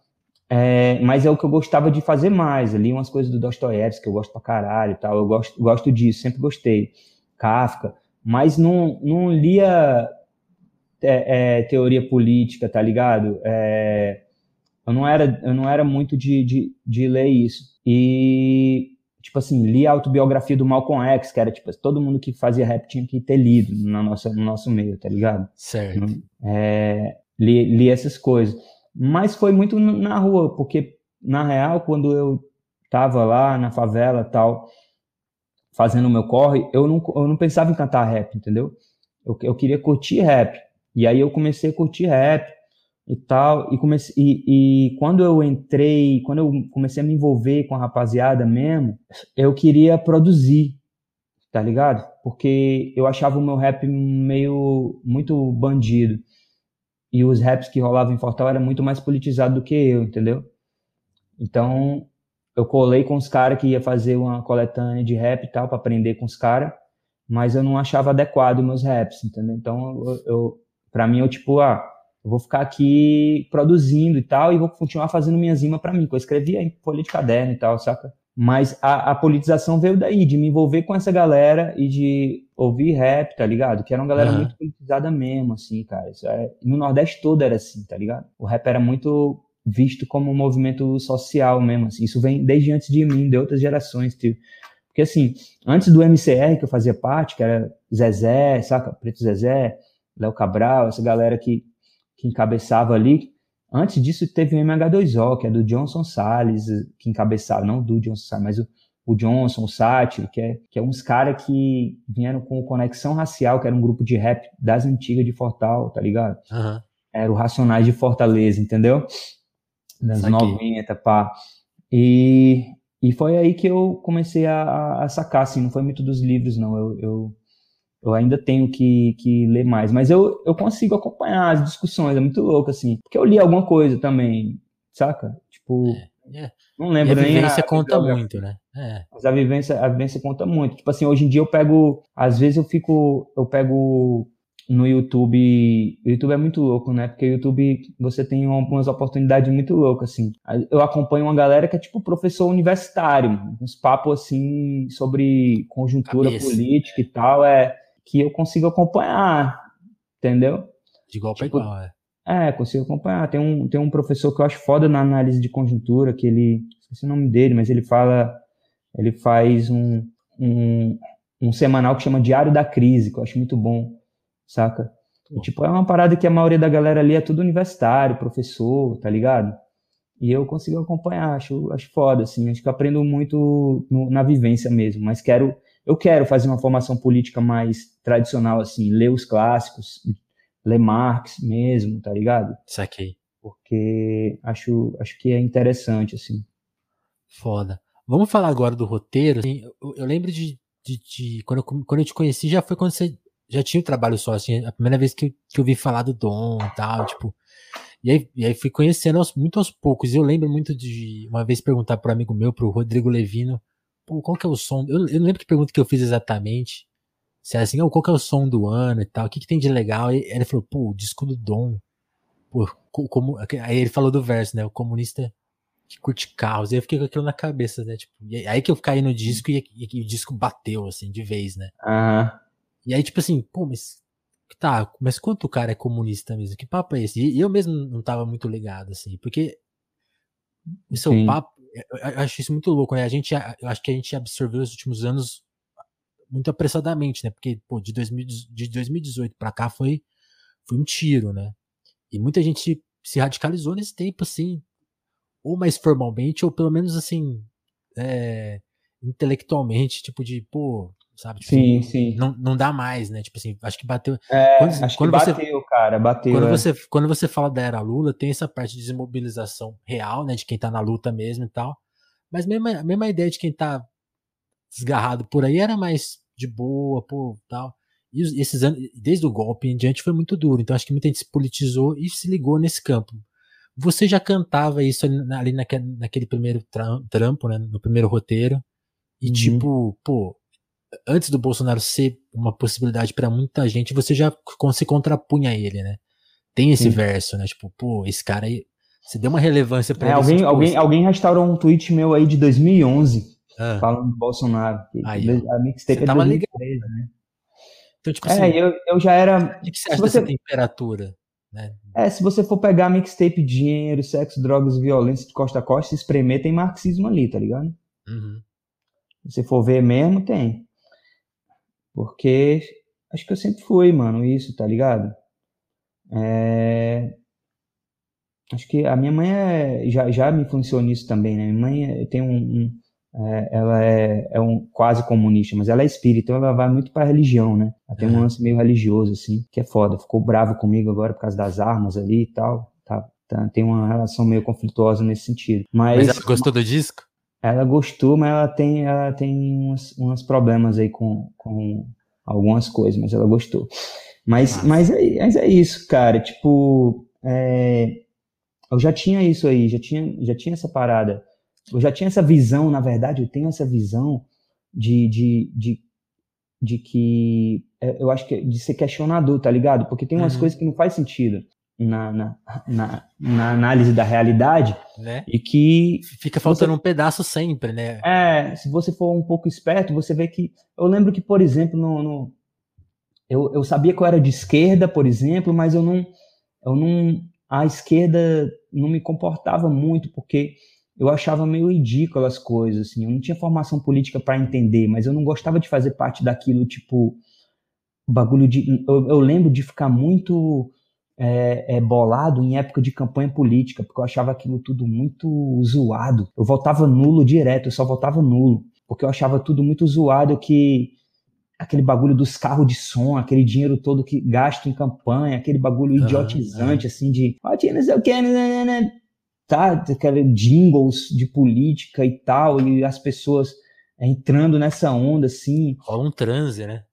é, mas é o que eu gostava de fazer mais. Ali umas coisas do Dostoiévski que eu gosto pra caralho tal. Eu gosto, gosto disso, sempre gostei. Kafka. Mas não, não lia é, é, teoria política, tá ligado? É, eu, não era, eu não era muito de, de, de ler isso. E, tipo assim, li a autobiografia do Malcolm X, que era, tipo, todo mundo que fazia rap tinha que ter lido no nosso, no nosso meio, tá ligado?
Certo.
É, li, li essas coisas mas foi muito na rua, porque na real, quando eu tava lá na favela tal, fazendo o meu corre, eu não, eu não pensava em cantar rap, entendeu? Eu, eu queria curtir rap. E aí eu comecei a curtir rap e tal, e, comecei, e, e quando eu entrei, quando eu comecei a me envolver com a rapaziada mesmo, eu queria produzir, tá ligado? Porque eu achava o meu rap meio, muito bandido e os raps que rolavam em Fortal era muito mais politizado do que eu, entendeu? Então, eu colei com os caras que ia fazer uma coletânea de rap e tal, para aprender com os caras, mas eu não achava adequado meus raps, entendeu? Então, eu, eu para mim, eu tipo, ah, eu vou ficar aqui produzindo e tal, e vou continuar fazendo minhas rimas para mim, que eu escrevia em folha de caderno e tal, saca? Mas a, a, politização veio daí, de me envolver com essa galera e de ouvir rap, tá ligado? Que era uma galera uhum. muito politizada mesmo, assim, cara. É, no Nordeste todo era assim, tá ligado? O rap era muito visto como um movimento social mesmo, assim. Isso vem desde antes de mim, de outras gerações, tio. Porque, assim, antes do MCR, que eu fazia parte, que era Zezé, saca? Preto Zezé, Léo Cabral, essa galera que, que encabeçava ali, Antes disso, teve o MH2O, que é do Johnson Salles, que encabeçava, não do Johnson Salles, mas o, o Johnson, o Sátiro, que é, que é uns caras que vieram com Conexão Racial, que era um grupo de rap das antigas de Fortal, tá ligado?
Aham.
Era o Racionais de Fortaleza, entendeu? Das
Saquei.
90, pá. E, e foi aí que eu comecei a, a- a sacar, assim, não foi muito dos livros, não. Eu, eu, eu ainda tenho que, que ler mais. Mas eu, eu consigo acompanhar as discussões, é muito louco, assim. Porque eu li alguma coisa também, saca? Tipo,
É.
não
E a
lembro nem
vivência
a
conta
bibliografia.
muito, né? É.
Mas a vivência, a vivência conta muito. Tipo assim, hoje em dia eu pego, às vezes eu fico, eu pego no YouTube, o YouTube é muito louco, né? Porque o YouTube você tem um- umas oportunidades muito loucas, assim. Eu acompanho uma galera que é tipo professor universitário, uns papos assim sobre conjuntura
Cabeça.
política e tal, é que eu consigo acompanhar, entendeu?
De igual
Tipo,
igual, é.
É, consigo acompanhar. Tem um, tem um professor que eu acho foda na análise de conjuntura, que ele, esqueci o nome dele, mas ele fala, ele faz um, um, um semanal que chama Diário da Crise, que eu acho muito bom, saca? E, tipo, é uma parada que a maioria da galera ali é tudo universitário, professor, tá ligado? E eu consigo acompanhar, acho, acho foda, assim, acho que aprendo muito no- na vivência mesmo, mas quero, eu quero fazer uma formação política mais tradicional, assim, ler os clássicos, ler Marx mesmo, tá ligado?
Saquei.
Porque acho, acho que é interessante, assim.
Foda. Vamos falar agora do roteiro. assim, eu, eu lembro de, de, de- quando, eu, quando eu te conheci, já foi quando você já tinha o trabalho só, assim, a primeira vez que, eu- que eu vi falar do Dom e tal, tipo. E aí, e aí fui conhecendo aos- muito aos poucos. E eu lembro muito de uma vez perguntar pro amigo meu, pro Rodrigo Levino, pô, qual que é o som? Eu, eu não lembro que pergunta que eu fiz exatamente. Se era assim, "Oh, qual que é o som do ano e tal, o que, que tem de legal? E ele falou, pô, o disco do Dom. Pô, co- como, aí ele falou do verso, né? O comunista que curte carros. E eu fiquei com aquilo na cabeça, né? Tipo, e aí que eu caí no disco e, e- e o disco bateu, assim, de vez, né?
Aham.
E aí, tipo assim, pô, mas. Tá, mas quanto o cara é comunista mesmo? Que papo é esse? E e eu mesmo não tava muito ligado, assim, porque. O seu
Sim.
papo. Eu acho isso muito louco, né? A gente, eu acho que a gente absorveu os últimos anos muito apressadamente, né? Porque, pô, de, 2000, de 2018 pra cá foi, foi um tiro, né? E muita gente se radicalizou nesse tempo, assim, ou mais formalmente, ou pelo menos, assim, é, intelectualmente, tipo de, pô, sabe? Tipo,
Sim, sim.
Não, não dá mais, né? Tipo assim, acho que bateu.
É,
Quando-
acho
quando
que
você-
bateu, cara, bateu.
Quando
é.
você, quando você fala da era Lula, tem essa parte de desmobilização real, né? De quem tá na luta mesmo e tal. Mas mesmo, a mesma ideia de quem tá desgarrado por aí era mais de boa, pô, tal. E esses anos, desde o golpe em diante foi muito duro. Então acho que muita gente se politizou e se ligou nesse campo. Você já cantava isso ali, na- ali naquele, naquele primeiro tram- trampo, né? No primeiro roteiro. E
Uhum.
tipo, pô, antes do Bolsonaro ser uma possibilidade pra muita gente, você já se contrapunha a ele, né? Tem esse
Sim.
verso, né? Tipo, pô, esse cara aí. Você deu uma relevância pra
É,
ele.
alguém,
pô,
alguém, alguém restaurou um tweet meu aí de 2011,
Ah,
falando do Bolsonaro. que
Aí,
A mixtape é de
tava
2013, né?
Então, tipo assim,
É, eu, eu já era.
o que, você acha
você-
dessa temperatura? Né?
É, se você for pegar mixtape dinheiro, sexo, drogas, violência de costa a costa, se espremer, tem marxismo ali, tá ligado?
Uhum.
Se você for ver mesmo, tem. Porque acho que eu sempre fui, mano, isso, tá ligado? É, Acho que a minha mãe é- já, já me influenciou nisso também, né? Minha mãe é- tem um. um- é, ela é, é um quase comunista, mas ela é espírita, então ela vai muito pra religião, né? Ela tem um lance meio religioso, assim, que é foda. Ficou bravo comigo agora por causa das armas ali e tal. Tá, tá- tem uma relação meio conflituosa nesse sentido.
Mas
Mas,
ela gostou do disco?
Ela gostou, mas ela tem, ela tem uns, uns problemas aí com, com algumas coisas, mas ela gostou. Mas, mas, é, mas é isso, cara. Tipo, é, eu já tinha isso aí, já tinha, já tinha essa parada. Eu já tinha essa visão, na verdade, eu tenho essa visão de, de, de, de que é, eu acho que é de ser questionador, tá ligado? Porque tem umas
Uhum.
coisas que não faz sentido na, na, na, na análise da realidade
Né?
e que
Fica faltando um pedaço sempre, né?
é, se você for um pouco esperto, você vê que. Eu lembro que, por exemplo, no, no- eu, eu sabia que eu era de esquerda, por exemplo, mas eu não, eu não. A esquerda não me comportava muito, porque eu achava meio ridículo as coisas, assim. Eu não tinha formação política para entender, mas eu não gostava de fazer parte daquilo, tipo. Bagulho de. Eu, eu lembro de ficar muito é, é, bolado em época de campanha política, porque eu achava aquilo tudo muito zoado. Eu votava nulo direto, eu só votava nulo, porque eu achava tudo muito zoado que aquele bagulho dos carros de som, aquele dinheiro todo que gasto em campanha, aquele bagulho idiotizante, assim, de ó, não sei o que, né, né, né, tá? Aquele jingles de política e tal, e as pessoas entrando nessa onda, assim.
Rola um transe, né?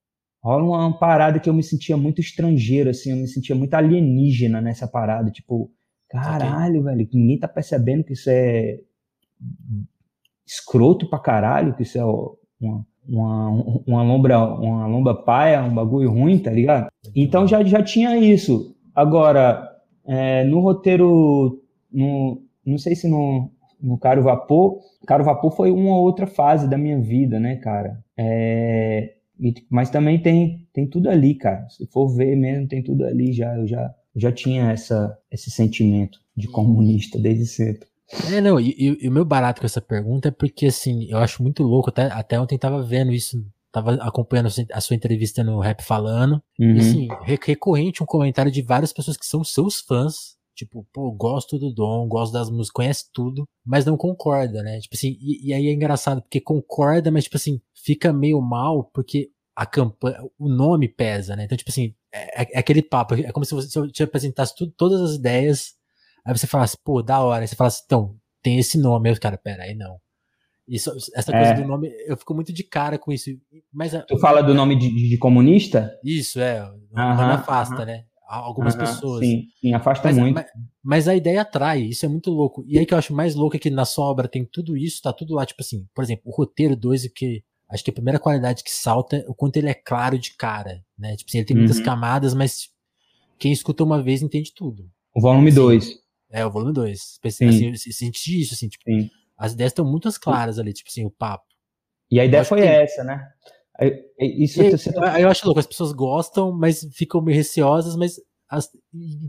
Rola uma, parada que eu me sentia muito estrangeiro, assim, eu me sentia muito alienígena nessa parada, tipo, caralho, okay. velho, ninguém tá percebendo que isso é escroto pra caralho, que isso é uma, uma, uma lombra, uma lomba paia, um bagulho ruim, tá ligado? Então já, já tinha isso. Agora, é, no roteiro, no, não sei se no, no Caro Vapor, Caro Vapor foi uma outra fase da minha vida, né, cara? É, e, mas também tem, tem tudo ali, cara. Se for ver mesmo, tem tudo ali já. Eu já, já tinha essa, esse sentimento de comunista desde sempre.
É, não, e, e, o meu barato com essa pergunta é porque, assim, eu acho muito louco, até, até ontem tava vendo isso, tava acompanhando a sua entrevista no Rap Falando, uhum. e, assim, recorrente um comentário de várias pessoas que são seus fãs, tipo, pô, gosto do Dom, gosto das músicas, conhece tudo, mas não concorda, né? Tipo assim, e, e aí é engraçado, porque concorda, mas, tipo assim, fica meio mal porque a campanha, o nome pesa, né? Então, tipo assim, é, é, é aquele papo, é como se você se eu te apresentasse tudo, todas as ideias, aí você falasse, pô, da hora, aí você falasse, então, tem esse nome, aí os cara, pera aí, não. Isso, essa coisa é. do nome, eu fico muito de cara com isso. Mas,
tu fala do nome de, de comunista?
Isso, é. O nome afasta, né? Algumas pessoas.
Sim, sim, afasta
mas,
muito.
Mas, mas, a ideia atrai, isso é muito louco. E aí que eu acho mais louco é que na sua obra tem tudo isso, tá tudo lá, tipo assim, por exemplo, o roteiro 2 que acho que a primeira qualidade que salta é o quanto ele é claro de cara, né? Tipo assim, ele tem uhum. muitas camadas, mas quem escuta uma vez entende tudo.
O volume 2. Assim,
é, o volume 2. Assim, eu senti isso, assim, tipo, Sim. as ideias estão muito claras ali, tipo assim, o papo.
E a ideia foi tem... essa, né? Isso
e, você... eu acho louco, as pessoas gostam, mas ficam meio receosas, mas as,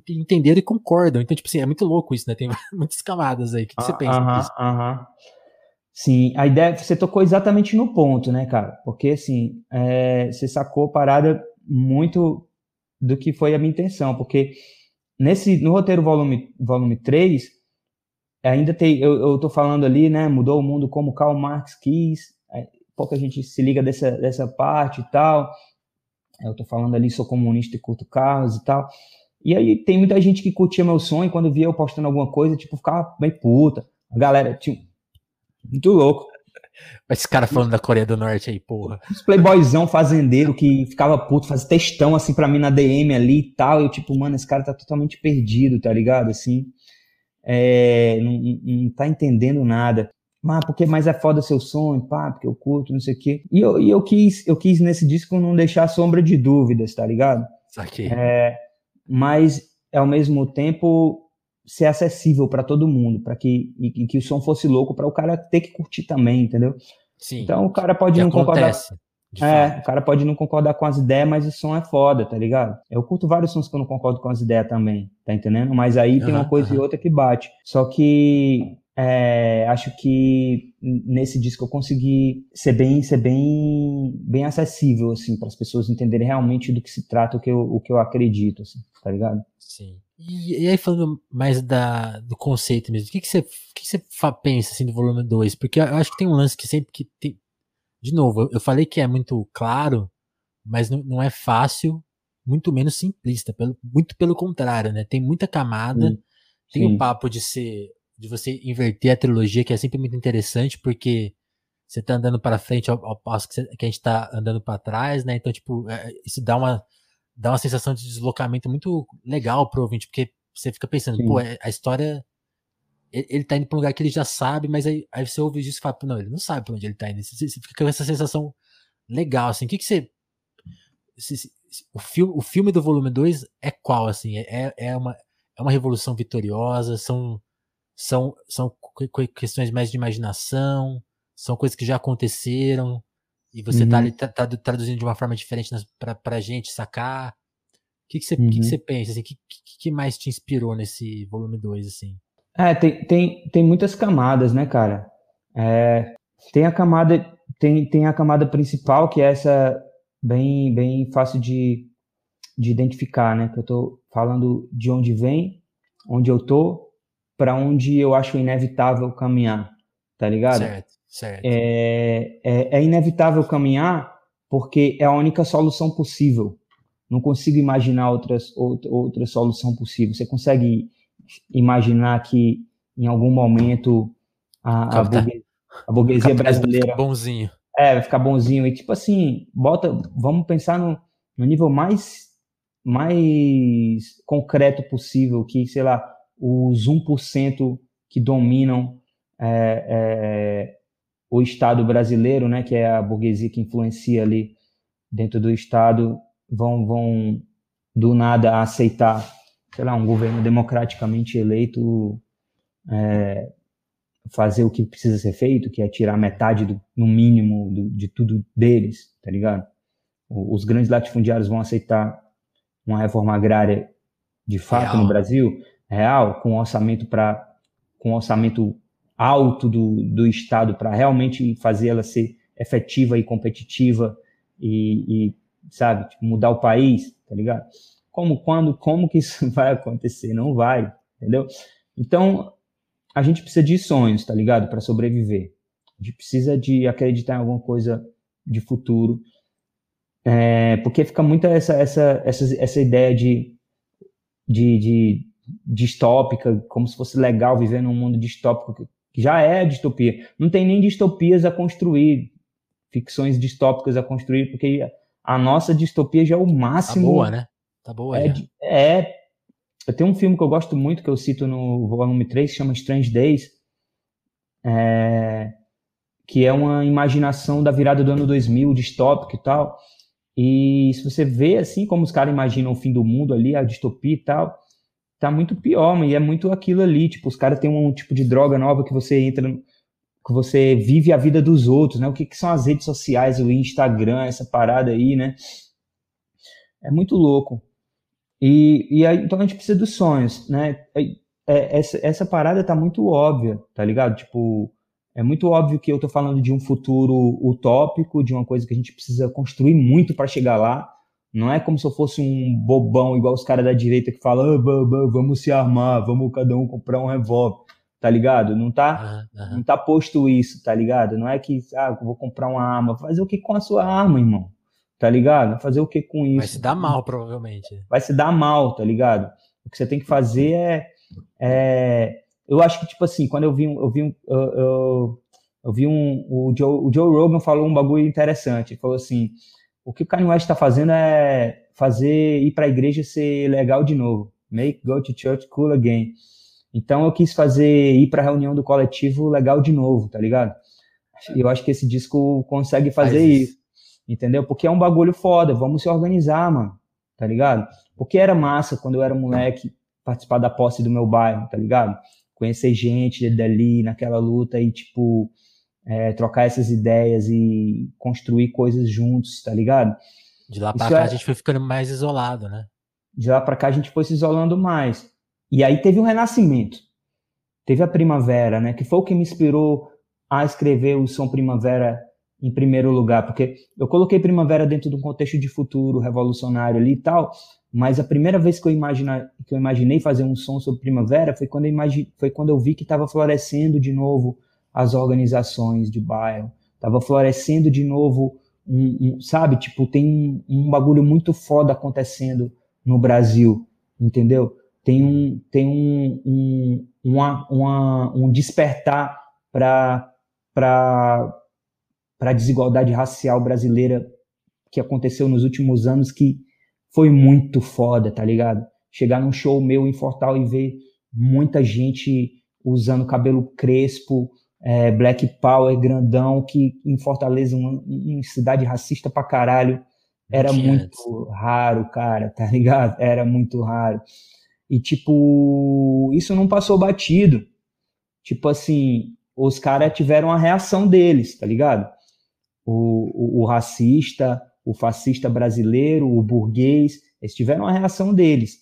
entenderam e concordam. Então, tipo assim, é muito louco isso, né? Tem muitas camadas aí. O que, que você pensa
aham, disso? Aham. Sim, a ideia, você tocou exatamente no ponto, né, cara? Porque, assim, é, você sacou parada muito do que foi a minha intenção, porque nesse, no roteiro volume, volume 3, ainda tem, eu, eu tô falando ali, né, mudou o mundo como Karl Marx quis, é, pouca gente se liga dessa, dessa parte e tal, eu tô falando ali, sou comunista e curto carros e tal, e aí tem muita gente que curtia meu sonho, quando via eu postando alguma coisa, tipo, ficava bem puta, a galera, tinha muito louco.
Esse cara falando da Coreia do Norte aí, porra.
Os playboyzão fazendeiro que ficava puto, fazia textão assim pra mim na DM ali e tal. Eu, tipo, mano, esse cara tá totalmente perdido, tá ligado? Assim. É, não, não tá entendendo nada. Mas porque mais é foda seu sonho, pá, porque eu curto, não sei o quê. E eu, e eu quis, eu quis nesse disco não deixar sombra de dúvidas, tá ligado?
Saquei.
É, mas ao mesmo tempo ser acessível para todo mundo, para que e, que o som fosse louco para o cara ter que curtir também, entendeu?
Sim.
Então o cara pode não acontece, concordar. É, o cara pode não concordar com as ideias, mas o som é foda, tá ligado? Eu curto vários sons que eu não concordo com as ideias também, tá entendendo? Mas aí tem uma coisa e outra que bate. Só que é, acho que nesse disco eu consegui ser bem, ser bem, bem acessível assim para as pessoas entenderem realmente do que se trata, o que eu, o que eu acredito, assim, tá ligado?
Sim. E, e, aí, falando mais da, do conceito mesmo, o que, que, você, o que, que você pensa assim, do volume 2? Porque eu acho que tem um lance que sempre que tem. De novo, eu falei que é muito claro, mas não, não é fácil, muito menos simplista, pelo, muito pelo contrário, né? Tem muita camada, sim, tem o um papo de ser. De você inverter a trilogia, que é sempre muito interessante, porque você tá andando para frente ao, ao passo que, você, que, a gente tá andando para trás, né? Então, tipo, é, isso dá uma dá uma sensação de deslocamento muito legal pro ouvinte, porque você fica pensando, Sim. pô, é, a história. Ele, ele tá indo pra um lugar que ele já sabe, mas aí, aí você ouve isso e fala, não, ele não sabe pra onde ele tá indo. Você, você fica com essa sensação legal, assim. O que, que você. Se, se, o, filme, o filme do volume 2 é qual, assim? É, é, é, uma, é uma revolução vitoriosa? São, são, são questões mais de imaginação? São coisas que já aconteceram? E você tá uhum. tá ali tá, traduzindo de uma forma diferente pra, pra gente sacar. O que, que, você, uhum. que, que você pensa? O assim, que, que, mais te inspirou nesse volume 2, assim?
É, tem, tem, tem muitas camadas, né, cara? É, tem a camada tem, tem a camada principal, que é essa bem, bem fácil de, de identificar, né? Que eu tô falando de onde vem, onde eu tô, para onde eu acho inevitável caminhar, tá ligado?
Certo, certo.
É, é, é inevitável caminhar porque é a única solução possível. Não consigo imaginar outras, outra, outra solução possível. Você consegue imaginar que em algum momento a, a, burguesia, a burguesia brasileira.
bonzinho.
É, vai ficar bonzinho. E tipo assim, bota, vamos pensar no, no nível mais, mais concreto possível, que, sei lá, os 1% que dominam é, é, o Estado brasileiro, né, que é a burguesia que influencia ali dentro do Estado, vão, vão do nada aceitar, sei lá, um governo democraticamente eleito é, fazer o que precisa ser feito, que é tirar metade, do, no mínimo, do, de tudo deles, tá ligado? Os grandes latifundiários vão aceitar uma reforma agrária de fato real. no Brasil, real, com orçamento para com orçamento alto do, do Estado para realmente fazer ela ser efetiva e competitiva e, e sabe, tipo, mudar o país, tá ligado? Como, quando, como que isso vai acontecer? Não vai, entendeu? Então, a gente precisa de sonhos, tá ligado? Para sobreviver. A gente precisa de acreditar em alguma coisa de futuro. É, porque fica muito essa, essa, essa, essa ideia de, de, de distópica, como se fosse legal viver num mundo distópico, que já é distopia. Não tem nem distopias a construir, ficções distópicas a construir, porque a nossa distopia já é o máximo. Tá
boa, né? Tá boa.
É, é, eu tenho um filme que eu gosto muito, que eu cito no volume 3, que chama Strange Days, é, que é uma imaginação da virada do ano 2000, distópico e tal. E se você vê, assim, como os caras imaginam o fim do mundo ali, a distopia e tal, tá muito pior, e é muito aquilo ali. Tipo, os caras têm um tipo de droga nova que você entra, que você vive a vida dos outros, né? O que, que são as redes sociais, o Instagram, essa parada aí, né? É muito louco. E, e aí, então a gente precisa dos sonhos, né? É, essa, essa parada tá muito óbvia, tá ligado? Tipo, é muito óbvio que eu tô falando de um futuro utópico, de uma coisa que a gente precisa construir muito para chegar lá. Não é como se eu fosse um bobão igual os caras da direita que falam, ah, vamos se armar, vamos cada um comprar um revólver, tá ligado? Não tá, uhum. não tá posto isso, tá ligado? Não é que, ah, vou comprar uma arma. Fazer o que com a sua arma, irmão? tá ligado? Fazer o que com isso?
Vai se dar mal, provavelmente.
Vai se dar mal, tá ligado? O que você tem que fazer é. é eu acho que, tipo assim, quando eu vi, eu vi, eu, eu, eu vi um. O Joe, o Joe Rogan falou um bagulho interessante. Ele falou assim: o que o Kanye West está fazendo é fazer ir para a igreja ser legal de novo. Make go to church cool again. Então eu quis fazer ir para a reunião do coletivo legal de novo, tá ligado? Eu acho que esse disco consegue fazer Faz isso entendeu? Porque é um bagulho foda, vamos se organizar, mano, tá ligado? Porque era massa quando eu era moleque participar da posse do meu bairro, tá ligado? Conhecer gente dali naquela luta e, tipo, é, trocar essas ideias e construir coisas juntos, tá ligado?
De lá pra Isso cá é... a gente foi ficando mais isolado, né?
De lá pra cá a gente foi se isolando mais. E aí teve um renascimento. Teve a primavera, né? Que foi o que me inspirou a escrever o Som Primavera em primeiro lugar, porque eu coloquei Primavera dentro de um contexto de futuro revolucionário ali e tal, mas a primeira vez que eu, imagina, que eu imaginei fazer um som sobre Primavera foi quando eu, imagi, foi quando eu vi que estava florescendo de novo as organizações de bairro, estava florescendo de novo, um, um, sabe? Tipo, tem um, um bagulho muito foda acontecendo no Brasil, entendeu? Tem um, tem um, um, uma, uma, um despertar para para a desigualdade racial brasileira que aconteceu nos últimos anos que foi muito foda, tá ligado? Chegar num show meu em Fortal e ver muita gente usando cabelo crespo, é, black power grandão, que em Fortaleza, uma, uma cidade racista pra caralho, era muito raro, cara, tá ligado? Era muito raro. E, tipo, isso não passou batido. Tipo assim, os caras tiveram a reação deles, tá ligado? o, o, o racista, o fascista brasileiro, o burguês, eles tiveram a reação deles,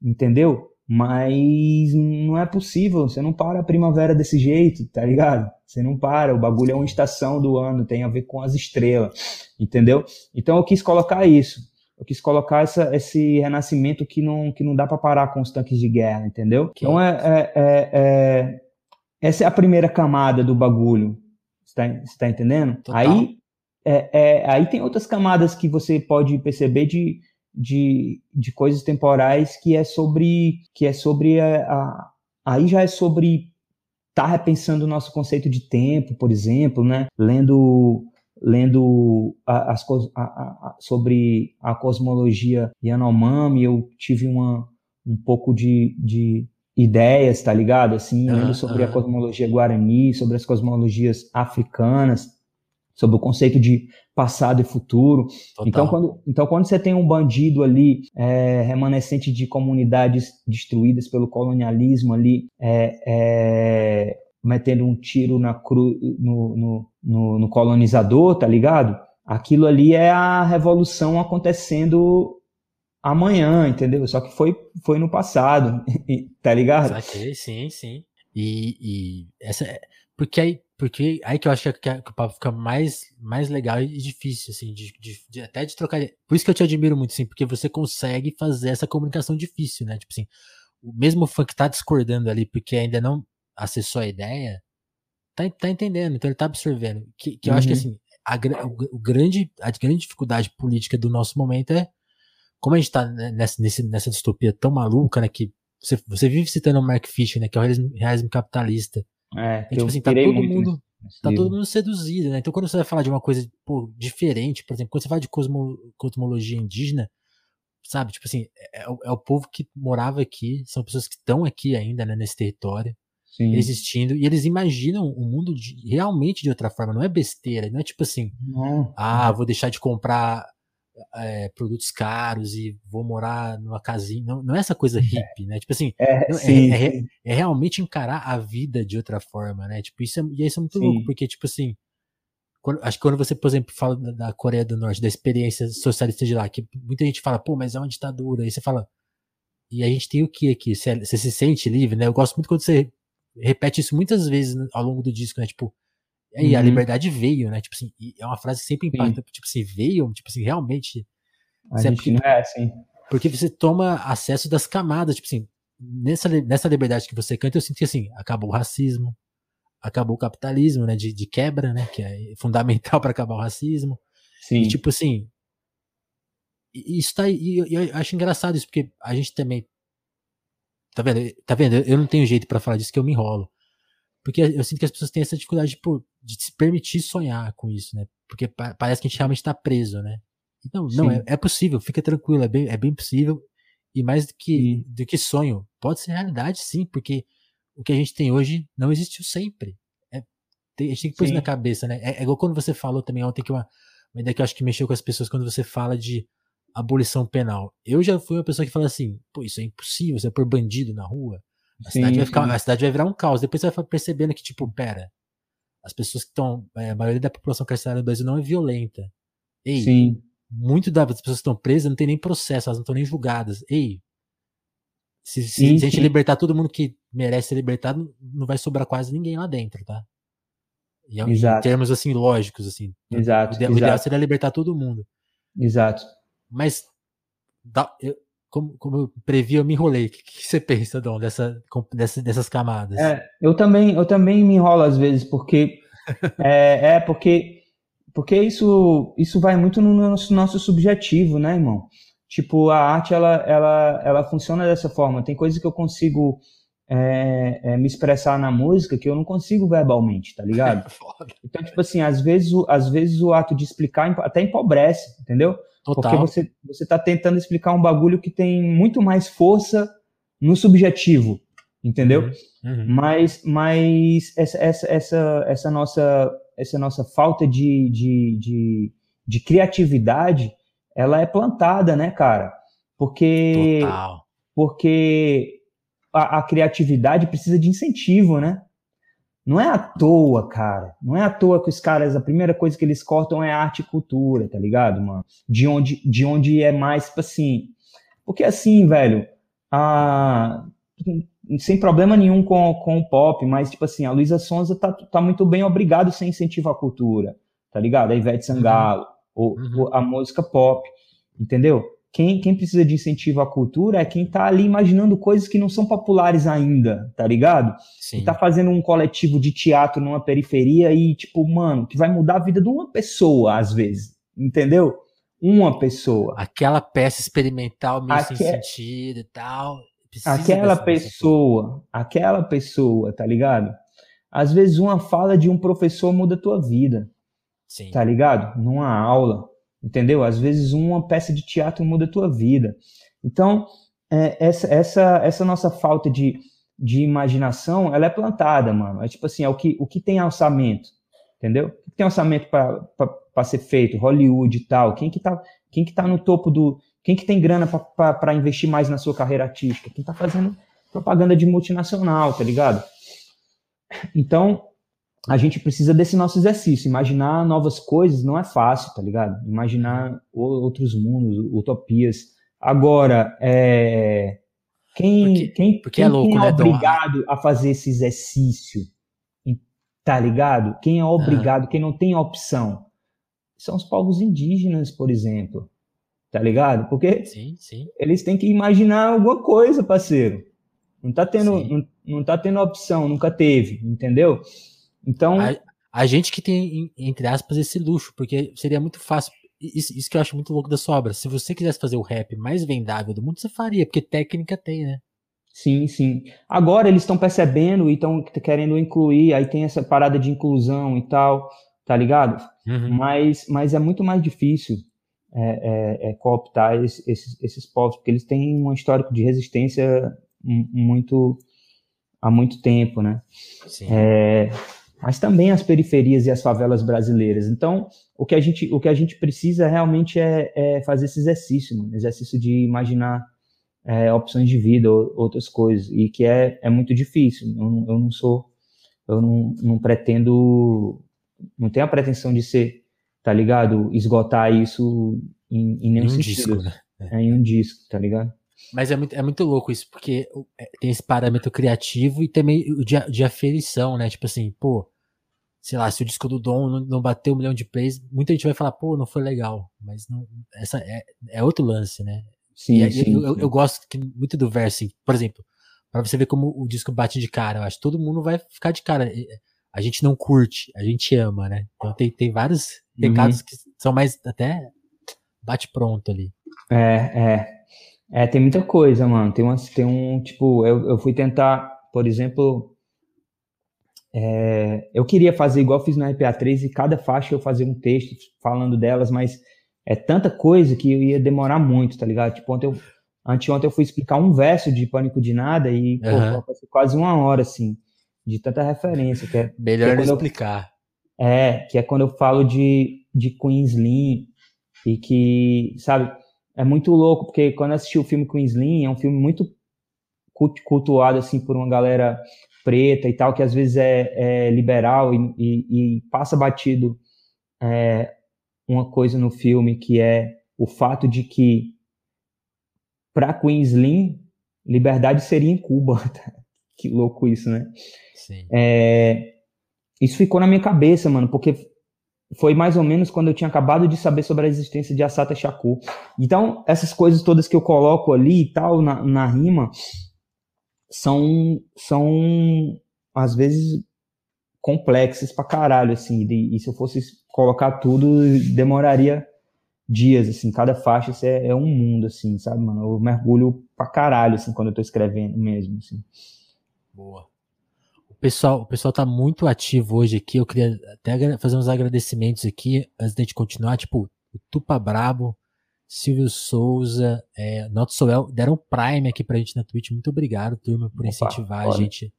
entendeu? Mas não é possível, você não para a primavera desse jeito, tá ligado? Você não para, o bagulho é uma estação do ano, tem a ver com as estrelas, entendeu? Então eu quis colocar isso. eu quis colocar essa, esse renascimento que não, que não dá para parar com os tanques de guerra, entendeu? Então é, é, é, é, essa é a primeira camada do bagulho. Você tá, você tá entendendo? Total. Aí, é, é, aí tem outras camadas que você pode perceber de, de, de coisas temporais que é sobre que é sobre a, a aí já é sobre estar tá repensando o nosso conceito de tempo, por exemplo, né? Lendo lendo as, a, a, sobre a cosmologia Yanomami, eu tive uma, um pouco de, de ideias, tá ligado? Assim, lendo sobre a cosmologia guarani, sobre as cosmologias africanas, sobre o conceito de passado e futuro. Então quando, então, quando você tem um bandido ali, é, remanescente de comunidades destruídas pelo colonialismo ali, é, é, metendo um tiro na cru, no, no, no, no colonizador, tá ligado? Aquilo ali é a revolução acontecendo amanhã, entendeu? Só que foi, foi no passado, tá ligado?
Saquei, sim, sim. E, e essa é, porque aí, porque aí que eu acho que, que o papo fica mais, mais legal e difícil, assim, de, de, de, até de trocar. Por isso que eu te admiro muito, assim, porque você consegue fazer essa comunicação difícil, né? Tipo assim, o mesmo fã que tá discordando ali, porque ainda não acessou a ideia, tá, tá entendendo, então ele tá absorvendo. Que, que eu uhum. acho que uhum. assim, a, o, o, grande, a grande dificuldade política do nosso momento é como a gente tá nessa, nessa distopia tão maluca, né? Que você, você vive citando o Mark Fisher, né? Que é o realismo, realismo capitalista.
É, e, tipo assim, tá todo mundo.
Tá todo mundo seduzido, né? Então, quando você vai falar de uma coisa pô, diferente, por exemplo, quando você fala de cosmo, cosmologia indígena, sabe? Tipo assim, é, é, o, é, o povo que morava aqui, são pessoas que estão aqui ainda, né, nesse território. Sim. existindo, e eles imaginam o mundo de, realmente de outra forma, não é besteira, não é tipo assim, não. ah, vou deixar de comprar é, produtos caros e vou morar numa casinha, não, não é essa coisa é. hippie, né, tipo assim, é, é, é, é, realmente encarar a vida de outra forma, né, tipo, isso é, e isso é muito sim. louco, porque tipo assim, quando, acho que quando você, por exemplo, fala da, da Coreia do Norte, da experiência socialista de lá, que muita gente fala, pô, mas é uma ditadura, aí você fala, e a gente tem o que aqui? Você, você se sente livre, né? Eu gosto muito quando você repete isso muitas vezes ao longo do disco, né? Tipo, aí uhum. a liberdade veio, né? Tipo assim, é uma frase que sempre impacta, Sim. tipo assim, veio, tipo assim, realmente.
A gente não é assim.
Porque você toma acesso das camadas, tipo assim, nessa, nessa liberdade que você canta, eu sinto que assim, acabou o racismo, acabou o capitalismo, né? De, de quebra, né? Que é fundamental para acabar o racismo. Sim. E tipo assim. Isso tá. E eu, acho engraçado isso, porque a gente também Tá vendo? Tá vendo? Eu não tenho jeito para falar disso que eu me enrolo. Porque eu sinto que as pessoas têm essa dificuldade de, de se permitir sonhar com isso, né? Porque pa parece que a gente realmente tá preso, né? Não, não, é, é, possível, fica tranquilo, é bem, é bem possível. E mais do que, do que sonho, pode ser realidade, sim, porque o que a gente tem hoje não existiu sempre. É, tem, a gente tem que pôr isso na cabeça, né? É, é, igual quando você falou também ontem que uma, uma ideia que eu acho que mexeu com as pessoas quando você fala de abolição penal. Eu já fui uma pessoa que fala assim, pô, isso é impossível, você é por bandido na rua. A, sim, cidade vai ficar, a cidade vai virar um caos. Depois você vai percebendo que, tipo, pera, as pessoas que estão. É, a maioria da população carcerária do Brasil não é violenta. Ei, sim. muito das pessoas que estão presas não tem nem processo, elas não estão nem julgadas. Ei, se, se, sim, se a gente libertar todo mundo que merece ser libertado, não vai sobrar quase ninguém lá dentro, tá? E, é Exato. Em termos assim, lógicos, assim.
Exato.
O ideal,
Exato.
o ideal seria libertar todo mundo.
Exato.
Mas dá, eu, como, como eu previ, eu me enrolei. O que, que você pensa, Dom, dessa, dessa, dessas camadas?
É, eu também, eu também me enrolo às vezes, porque é, é, porque porque isso isso vai muito no nosso, nosso subjetivo, né, irmão? Tipo, a arte ela, ela, ela funciona dessa forma. Tem coisas que eu consigo é, é, me expressar na música que eu não consigo verbalmente, tá ligado? então, tipo assim, às vezes, às vezes o ato de explicar até empobrece, entendeu? Total. Porque você, você tá tentando explicar um bagulho que tem muito mais força no subjetivo, entendeu? Uhum. Uhum. Mas, mas essa, essa, essa, essa, nossa, essa nossa falta de, de, de, de criatividade, ela é plantada, né, cara? Porque, Total. porque a, a criatividade precisa de incentivo, né? Não é à toa, cara. Não é à toa que os caras, a primeira coisa que eles cortam é arte e cultura, tá ligado, mano? De onde, de onde é mais, tipo assim. Porque assim, velho, a, sem problema nenhum com, com o pop, mas, tipo assim, a Luísa Sonza tá, tá muito bem obrigado sem incentivo à cultura, tá ligado? A Ivete Sangalo, uhum. ou, uhum. a música pop. entendeu? Quem, quem precisa de incentivo à cultura é quem tá ali imaginando coisas que não são populares ainda, tá ligado?
Sim.
tá fazendo um coletivo de teatro numa periferia e, tipo, mano, que vai mudar a vida de uma pessoa, às vezes, entendeu? Uma pessoa.
Aquela peça experimental meio sem
Aque-
sentido e tal. precisa
aquela pessoa, aquela pessoa, tá ligado? Às vezes uma fala de um professor muda a tua vida,
Sim.
tá ligado? Numa aula, entendeu? Às vezes uma peça de teatro muda a tua vida. Então, é, essa, essa, essa nossa falta de, de imaginação, ela é plantada, mano. É tipo assim, é o que, o que tem orçamento, entendeu? O que tem orçamento para ser feito? Hollywood e tal. Quem que tá, quem que tá no topo do... Quem que tem grana para investir mais na sua carreira artística? Quem tá fazendo propaganda de multinacional, tá ligado? Então, a gente precisa desse nosso exercício. Imaginar novas coisas não é fácil, tá ligado? Imaginar outros mundos, utopias. Agora, é, quem,
Porque-
quem,
porque
quem,
é louco,
quem é
né, Dom?
obrigado a fazer esse exercício, tá ligado? Quem é obrigado, quem não tem opção, são os povos indígenas, por exemplo, tá ligado? Porque
Sim, sim.
eles têm que imaginar alguma coisa, parceiro. Não tá tendo, não, não tá tendo opção, nunca teve, entendeu? Então,
A, a gente que tem, em- entre aspas, esse luxo, porque seria muito fácil. Isso, isso que eu acho muito louco da sua obra. Se você quisesse fazer o rap mais vendável do mundo, você faria, porque técnica tem, né?
sim, sim. Agora eles estão percebendo e estão querendo incluir, aí tem essa parada de inclusão e tal, tá ligado?
Uhum.
Mas, mas é muito mais difícil é, é, é cooptar esse- esses, esses povos, porque eles têm um histórico de resistência mu- muito há muito tempo, né?
Sim.
Mas também as periferias e as favelas brasileiras. Então, o que a gente, o que a gente precisa realmente é, é fazer esse exercício, mano, exercício de imaginar é, opções de vida, ou, outras coisas, e que é, é muito difícil. Eu, não- eu não sou, eu não, não pretendo, não tenho a pretensão de ser, tá ligado? Esgotar isso em, em nenhum
Em um
sentido.
disco, né?
É, em um disco, tá ligado?
Mas é muito, é muito louco isso, porque é, tem esse parâmetro criativo e também o de, de aferição, né? Tipo assim, pô, sei lá, se o disco do Dom não, não bateu um milhão de plays, muita gente vai falar, pô, não foi legal. Mas não, essa é, é outro lance, né?
Sim,
E
sim,
eu, eu,
sim.
eu gosto que, muito do verso, assim, por exemplo, pra você ver como o disco bate de cara, eu acho que todo mundo vai ficar de cara. A gente não curte, a gente ama, né? Então tem, tem vários
Uhum.
recados que são mais até bate pronto ali.
É, é. É, tem muita coisa, mano. Tem, umas, tem um, tipo, eu, eu fui tentar, por exemplo, é, eu queria fazer igual eu fiz no RPA3 e cada faixa eu fazia um texto falando delas, mas é tanta coisa que eu ia demorar muito, tá ligado? Tipo, ontem eu, anteontem eu fui explicar um verso de Pânico de Nada e, pô,
Aham.
passei quase uma hora, assim, de tanta referência, que é,
Melhor
Que
não
quando eu-
explicar.
é, que é quando eu falo de, de Queensland e que, sabe, é muito louco, porque quando eu assisti o filme Queensland, é um filme muito cult- cultuado, assim, por uma galera preta e tal, que às vezes é, é liberal e, e- e passa batido é, uma coisa no filme que é o fato de que para Queensland, liberdade seria em Cuba. que louco isso, né?
Sim.
É, isso ficou na minha cabeça, mano, porque foi mais ou menos quando eu tinha acabado de saber sobre a existência de Assata Shakur. Então, essas coisas todas que eu coloco ali e tal, na, na rima, são, são, às vezes, complexas pra caralho, assim, e, e se eu fosse colocar tudo, demoraria dias, assim, cada faixa é, é um mundo, assim, sabe, mano? Eu mergulho pra caralho, assim, quando eu tô escrevendo mesmo, assim.
Boa. Pessoal, o pessoal tá muito ativo hoje aqui. Eu queria até fazer uns agradecimentos aqui antes da gente continuar. Tipo, o Tupa Brabo, Silvio Souza, é, Not Soel, deram Prime aqui pra gente na Twitch. Muito obrigado, turma, por
Opa,
incentivar a
foda.
gente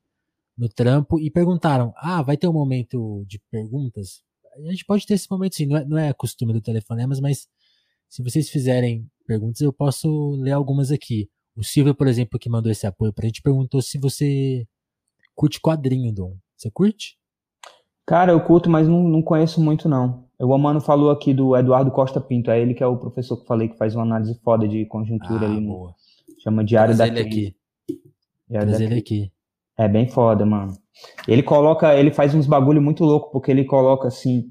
no trampo. E perguntaram: ah, vai ter um momento de perguntas? A gente pode ter esse momento sim, não é, não é costume do telefonemas, mas se vocês fizerem perguntas, eu posso ler algumas aqui. O Silvio, por exemplo, que mandou esse apoio pra gente, perguntou se você curte quadrinho, Dom. Você curte?
Cara, eu curto, mas não, não conheço muito, não. O Amano falou aqui do Eduardo Costa Pinto, é ele que é o professor que eu falei que faz uma análise foda de conjuntura
Ah,
ali, no,
boa.
chama Diário
Traz
da
ele
Crise.
aqui.
Diário
Traz
da
ele aqui.
É bem foda, mano. Ele coloca, ele faz uns bagulho muito louco, porque ele coloca assim,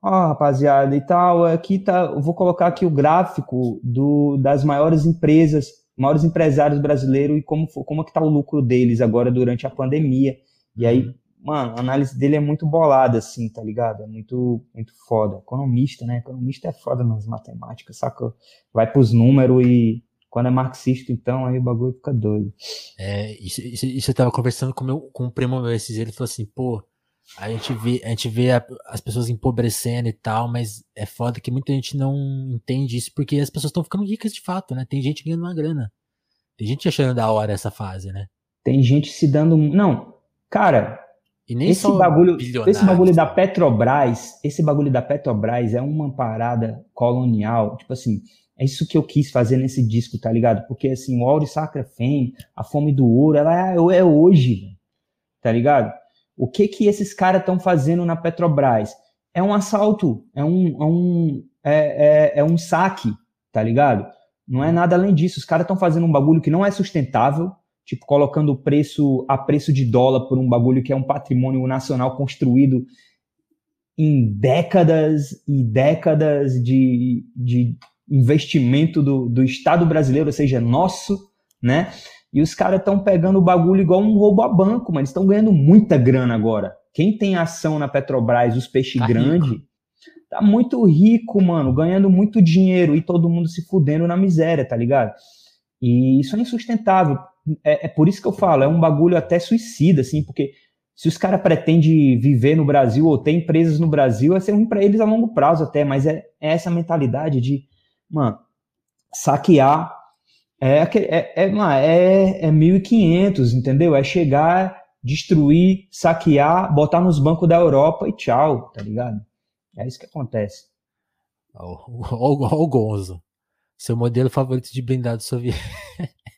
Ó, oh, rapaziada, e tal, aqui tá, eu vou colocar aqui o gráfico do, das maiores empresas, maiores empresários brasileiros e como, como é que tá o lucro deles agora durante a pandemia. E aí, uhum. mano, a análise dele é muito bolada, assim, tá ligado? É muito, muito foda. Economista, né? Economista é foda nas matemáticas, saca? Vai pros números e quando é marxista, então, aí o bagulho fica doido.
É, isso, isso, isso eu tava conversando com, meu, com um primo meu esses ele falou assim, pô, a gente vê, a gente vê a, as pessoas empobrecendo e tal, mas é foda que muita gente não entende isso, porque as pessoas estão ficando ricas de fato, né? Tem gente ganhando uma grana. Tem gente achando da hora essa fase, né?
Tem gente se dando. Não, cara. esse bagulho, esse bagulho da Petrobras, esse bagulho da Petrobras é uma parada colonial. Tipo assim, é isso que eu quis fazer nesse disco, tá ligado? Porque assim, o Auri Sacra Fame, a fome do ouro, ela é, é hoje, tá ligado? O que que esses caras estão fazendo na Petrobras? É um assalto, é um, é um, é, é, é um saque, tá ligado? Não é nada além disso. Os caras estão fazendo um bagulho que não é sustentável, tipo, colocando o preço a preço de dólar por um bagulho que é um patrimônio nacional construído em décadas e décadas de, de investimento do, do Estado brasileiro, ou seja, nosso, né? E os caras estão pegando o bagulho igual um roubo a banco, mas estão ganhando muita grana agora. Quem tem ação na Petrobras, os peixes tá grandes, tá muito rico, mano, ganhando muito dinheiro e todo mundo se fudendo na miséria, tá ligado? E isso é insustentável. É, é por isso que eu falo, é um bagulho até suicida, assim, porque se os caras pretendem viver no Brasil ou ter empresas no Brasil, é ser ruim para eles a longo prazo até, mas é, é essa mentalidade de mano, saquear é, é, é, é, é 1.500, entendeu? É chegar, destruir, saquear, botar nos bancos da Europa e tchau, tá ligado? É isso que acontece.
Olha o Gonzo. Seu modelo favorito de blindado soviético.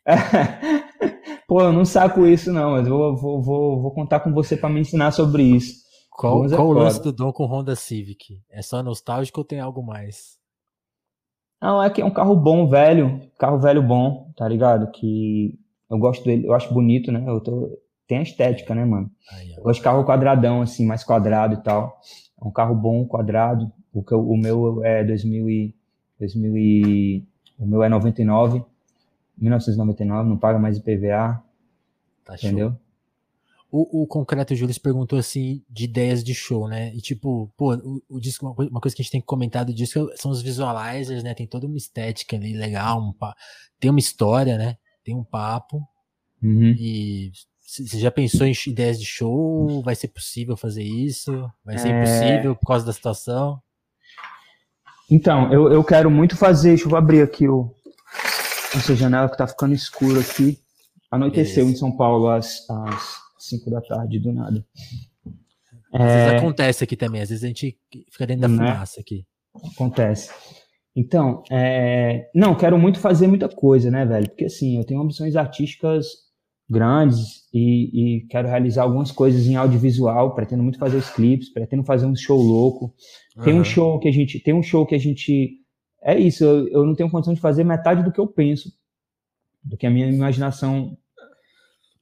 Pô, eu não saco isso não, mas vou, vou, vou, vou contar com você para me ensinar sobre isso.
Qual, é qual o lance do Dom com Honda Civic? É só nostálgico ou tem algo mais?
Não, é que é um carro bom, velho, carro velho bom, tá ligado? Que eu gosto dele, eu acho bonito, né? Eu tô, tem a estética, né, mano? eu gosto de carro quadradão, assim, mais quadrado e tal. É um carro bom, quadrado. O, que eu, o meu é 2000 e, 2000 e, o meu é 99, 1999, não paga mais IPVA. Tá entendeu? Show.
O, o Concreto Júlio perguntou assim de ideias de show, né? E tipo, pô, o, o disco, uma coisa que a gente tem que comentar do disco são os visualizers, né? Tem toda uma estética ali legal, um, tem uma história, né? Tem um papo. Uhum. E você já pensou em ideias de show? Vai ser possível fazer isso? Vai ser é... impossível por causa da situação?
Então, eu, eu quero muito fazer. Deixa eu abrir aqui o, essa janela que tá ficando escuro aqui. Anoiteceu Beleza. em São Paulo às, às 5 da tarde, do nada.
Às é... vezes acontece aqui também, às vezes a gente fica dentro da né? fumaça aqui.
Acontece. Então, é... não, quero muito fazer muita coisa, né, velho? Porque assim, eu tenho ambições artísticas grandes e, e quero realizar algumas coisas em audiovisual, pretendo muito fazer os clipes, pretendo fazer um show louco. Tem uhum. um show que a gente, tem um show que a gente é isso, eu, eu não tenho condição de fazer metade do que eu penso, do que a minha imaginação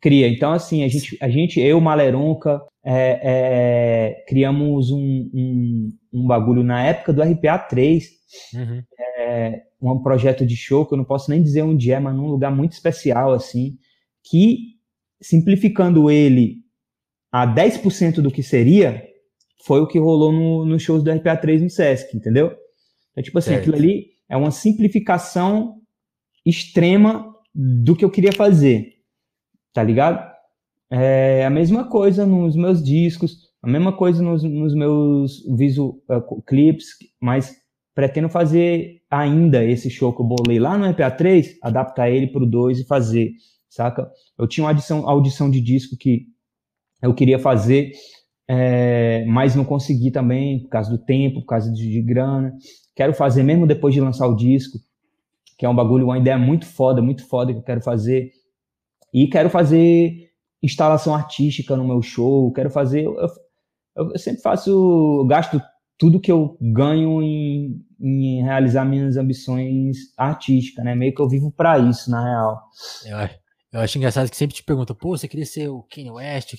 cria. Então, assim, a gente, a gente eu, Maleronca, é, é, criamos um, um, um, bagulho na época do RPA 3, uhum. é, um projeto de show que eu não posso nem dizer onde é, mas num lugar muito especial, assim, que simplificando ele a 10% do que seria, foi o que rolou no, nos shows do RPA 3 no Sesc, entendeu? Então, tipo assim, certo. aquilo ali é uma simplificação extrema do que eu queria fazer tá ligado? É a mesma coisa nos meus discos, a mesma coisa nos, nos meus visual uh, clips, mas pretendo fazer ainda esse show que eu bolei lá no EPA3, adaptar ele pro 2 e fazer, saca? Eu tinha uma audição, audição de disco que eu queria fazer, é, mas não consegui também, por causa do tempo, por causa de, de grana. Quero fazer mesmo depois de lançar o disco, que é um bagulho, uma ideia muito foda, muito foda que eu quero fazer. E quero fazer instalação artística no meu show, quero fazer. Eu, eu sempre faço, gasto tudo que eu ganho em, em, realizar minhas ambições artísticas, né? Meio que eu vivo para isso, na real.
Eu, Eu acho engraçado que sempre te perguntam, pô, você queria ser o Kanye West?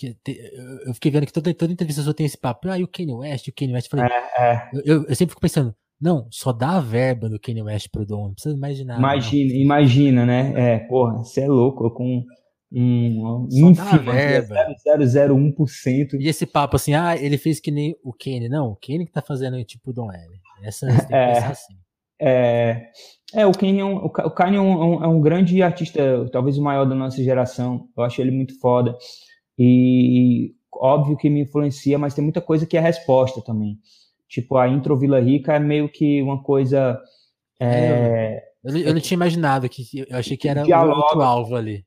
Eu fiquei vendo que toda, toda entrevista só tem esse papo, ah, e o Kanye West, o Kanye West. Eu falei, é, é. Eu, eu, sempre fico pensando, não, só dá a verba do Kanye West pro Dom, não precisa nada.
Imagina, não. imagina, né? É, porra, você é louco, com um
ínfimo,
0,01%.
E esse papo assim, ah, ele fez que nem o Kanye. Não, o Kanye que tá fazendo tipo o Dom L. Essa, você tem que é, pensar assim.
É, é, o Kanye, é um, o Kanye é um, é um, grande artista, talvez o maior da nossa geração. Eu acho ele muito foda. E óbvio que me influencia, mas tem muita coisa que é resposta também. Tipo, a intro Vila Rica é meio que uma coisa. É,
eu, eu, não tinha imaginado que eu achei que era dialoga, outro alvo ali.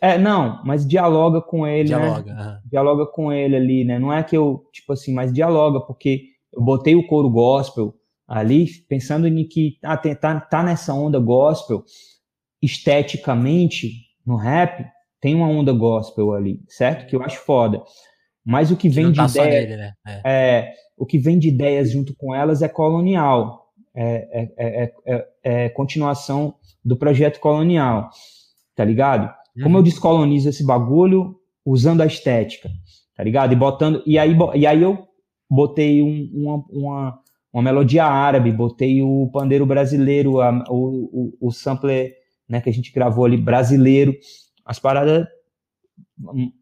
É, não, mas dialoga com ele, né? dialoga, né? Dialoga com ele ali, né? Não é que eu, tipo assim, mas dialoga, porque eu botei o coro gospel ali, pensando em que ah, tem, tá, tá nessa onda gospel, esteticamente, no rap, tem uma onda gospel ali, certo? Que eu acho foda. Mas o que vem que de tá ideia, né? é. é. o que vem de ideias junto com elas é colonial, é, é, é, é continuação do projeto colonial, tá ligado? Como eu uhum. descolonizo esse bagulho usando a estética, tá ligado? E botando e aí e aí eu botei um, uma, uma, uma melodia árabe, botei o pandeiro brasileiro, a, o, o, o sampler né, que a gente gravou ali brasileiro, as paradas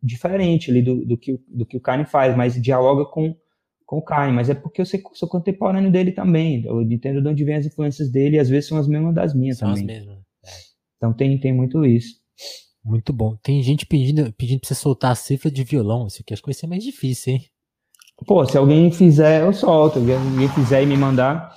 diferente ali do, do, que, do que o Kanye faz, mas dialoga com, com o Kanye, mas é porque eu sei, sou contemporâneo dele também, eu entendo de onde vem as influências dele e às vezes são as mesmas das minhas são também. As mesmas. É. Então tem, tem muito isso.
Muito bom. Tem gente pedindo, pedindo pra você soltar a cifra de violão, isso aqui acho que vai ser mais difícil, hein?
Pô, se alguém fizer, eu solto. Se alguém fizer e me mandar,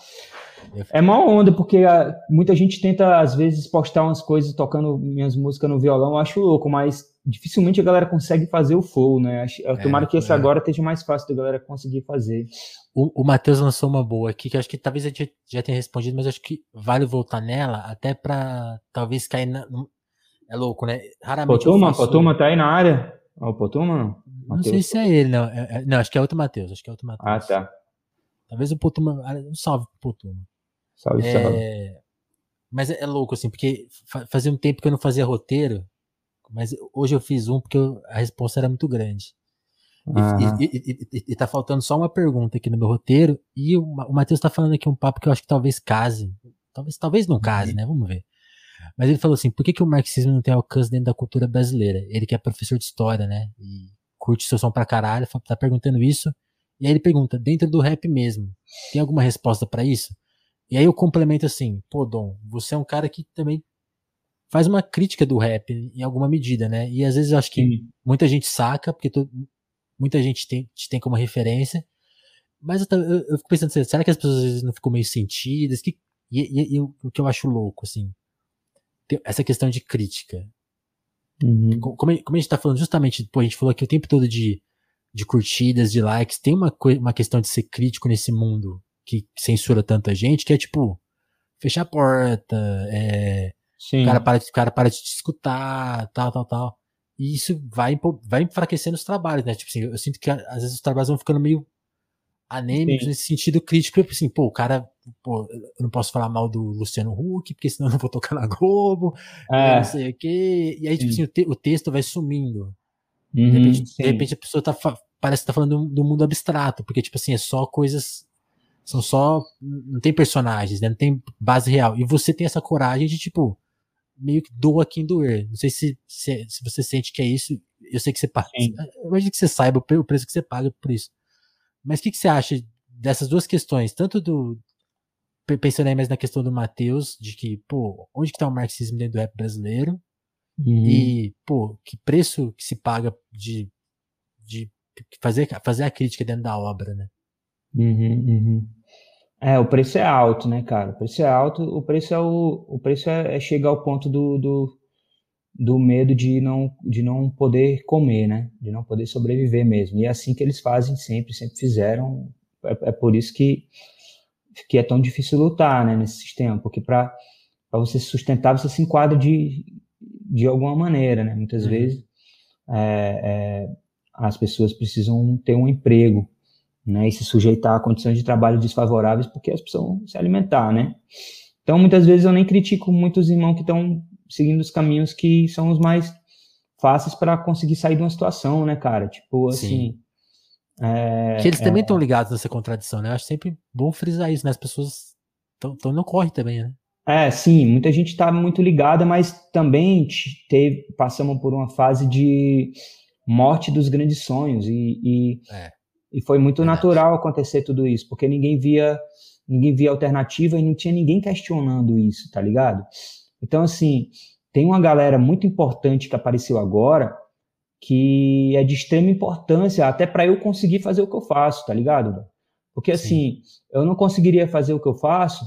é uma onda, porque ah, muita gente tenta, às vezes, postar umas coisas tocando minhas músicas no violão, eu acho louco, mas dificilmente a galera consegue fazer o flow, né? É, tomara que esse é. agora esteja mais fácil da galera conseguir fazer.
O, o Matheus lançou uma boa aqui, que acho que talvez a gente já tenha respondido, mas acho que vale voltar nela, até para talvez cair na. É louco, né?
Raramente. Potuma, faço... Potuma tá aí na área? O Potuma?
Não sei se é ele, não. É, é, não, acho que é outro Matheus. Acho que é outro Matheus.
Ah, tá.
Talvez o Potuma. Ah, um salve pro Potuma.
Salve, é, salve.
Mas é, é, louco, assim, porque fazia um tempo que eu não fazia roteiro, mas hoje eu fiz um porque eu, a resposta era muito grande. E, e, e, e, tá faltando só uma pergunta aqui no meu roteiro, e o, o Matheus tá falando aqui um papo que eu acho que talvez case. Talvez, talvez não case, uhum. né? Vamos ver. Mas ele falou assim: por que, que o marxismo não tem alcance dentro da cultura brasileira? Ele que é professor de história, né? E curte seu som pra caralho, tá perguntando isso. E aí ele pergunta: dentro do rap mesmo, tem alguma resposta para isso? E aí eu complemento assim, pô, Dom, você é um cara que também faz uma crítica do rap em alguma medida, né? E às vezes eu acho que Sim. muita gente saca, porque muita gente tem, te tem como referência. Mas eu, eu, eu, fico pensando, será que as pessoas às vezes não ficam meio sentidas? Que, e, e, e, o que eu acho louco, assim, essa questão de crítica. Uhum. Como, como, a gente tá falando justamente, pô, a gente falou aqui o tempo todo de, de curtidas, de likes, tem uma, uma questão de ser crítico nesse mundo que censura tanta gente, que é tipo, fechar a porta, é, o cara para, o cara para de te escutar, tal, tal, tal. E isso vai, vai enfraquecendo os trabalhos, né? Tipo assim, eu sinto que às vezes os trabalhos vão ficando meio anêmicos Sim. nesse sentido crítico, tipo assim, pô, o cara, pô, eu não posso falar mal do Luciano Huck, porque senão eu não vou tocar na Globo, é. não sei o quê. E aí, tipo assim, o, te, o, texto vai sumindo. Uhum, de, repente, de, repente, a pessoa tá, parece que tá falando do, do mundo abstrato, porque, tipo assim, é só coisas são só. Não tem personagens, né? Não tem base real. E você tem essa coragem de, tipo, meio que doa quem doer. Não sei se, se, se você sente que é isso. Eu sei que você paga. Eu imagino que você saiba o preço que você paga por isso. Mas o que, que você acha dessas duas questões? Tanto do. Pensando aí mais na questão do Matheus, de que, pô, onde que tá o marxismo dentro do rap brasileiro? Uhum. E, pô, que preço que se paga de, de fazer, fazer a crítica dentro da obra, né?
Uhum, uhum. É, o preço é alto, né, cara? O preço é alto, o preço é o, o preço é, é chegar ao ponto do, do, do, medo de não, de não poder comer, né? De não poder sobreviver mesmo. E é assim que eles fazem sempre, sempre fizeram. É, é por isso que, que é tão difícil lutar, né, nesse sistema, porque para você se sustentar, você se enquadra de, de alguma maneira, né? Muitas uhum. vezes é, é, as pessoas precisam ter um emprego né, e se sujeitar a condições de trabalho desfavoráveis porque elas precisam se alimentar, né? Então, muitas vezes eu nem critico muitos irmãos que estão seguindo os caminhos que são os mais fáceis para conseguir sair de uma situação, né, cara? Tipo, assim.
É, que eles é, também estão ligados nessa contradição, né? Eu acho sempre bom frisar isso, né? As pessoas estão no corre também, né?
É, sim, muita gente está muito ligada, mas também teve, passamos por uma fase de morte dos grandes sonhos e, e, é, e foi muito natural acontecer tudo isso, porque ninguém via ninguém via alternativa e não tinha ninguém questionando isso, tá ligado? Então, assim, tem uma galera muito importante que apareceu agora que é de extrema importância até para eu conseguir fazer o que eu faço, tá ligado? Porque, assim, Sim. eu não conseguiria fazer o que eu faço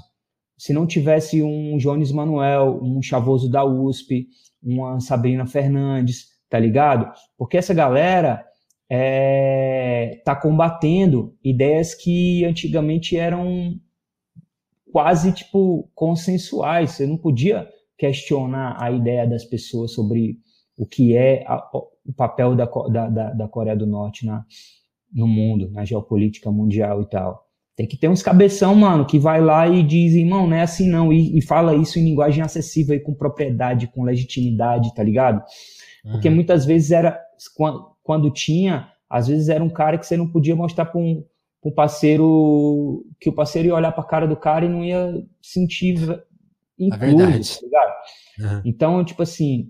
se não tivesse um Jones Manuel, um Chavoso da USP, uma Sabrina Fernandes, tá ligado? Porque essa galera é, tá combatendo ideias que antigamente eram quase tipo consensuais. Você não podia questionar a ideia das pessoas sobre o que é a, o papel da, da, da Coreia do Norte na, no mundo, na geopolítica mundial e tal. Tem que ter uns cabeção, mano, que vai lá e diz, irmão, não é assim não, e, e fala isso em linguagem acessível e com propriedade, com legitimidade, tá ligado? Porque uhum. muitas vezes era, quando, quando, tinha, às vezes era um cara que você não podia mostrar para um, um parceiro, que o parceiro ia olhar pra cara do cara e não ia sentir incluso, tá ligado? Uhum. Então, tipo assim,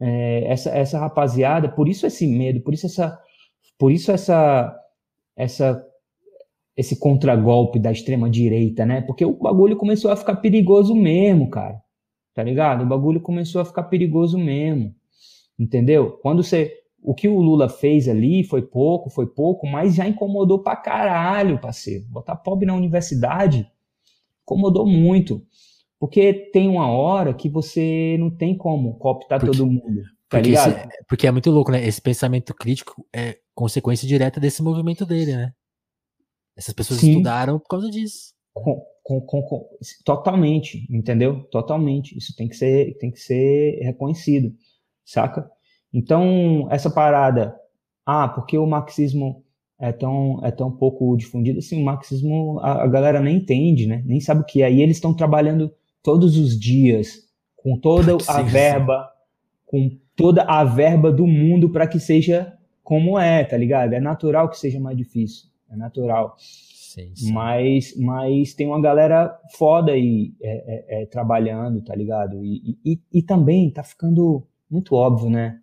é, essa, essa rapaziada, por isso esse medo, por isso essa, por isso essa, essa esse contragolpe da extrema direita, né? Porque o bagulho começou a ficar perigoso mesmo, cara. Tá ligado? O bagulho começou a ficar perigoso mesmo. Entendeu? Quando você o que o Lula fez ali foi pouco, foi pouco, mas já incomodou pra caralho, parceiro. Botar pobre na universidade incomodou muito. Porque tem uma hora que você não tem como cooptar porque, todo mundo. Tá
porque? Esse, porque é muito louco, né? Esse pensamento crítico é consequência direta desse movimento dele, né? Essas pessoas Sim. estudaram por causa disso.
Com, com, com, totalmente, entendeu? Totalmente. Isso tem que ser, tem que ser reconhecido, saca? Então, essa parada, ah, porque o marxismo é tão, é tão pouco difundido, assim, o marxismo a, a galera nem entende, né? Nem sabe o que é. E eles estão trabalhando todos os dias, com toda a verba, com toda a verba do mundo para que seja como é, tá ligado? É natural que seja mais difícil é natural. Sim, sim. Mas, mas tem uma galera foda aí é, é, é, trabalhando, tá ligado? E, e, e também tá ficando muito óbvio, né?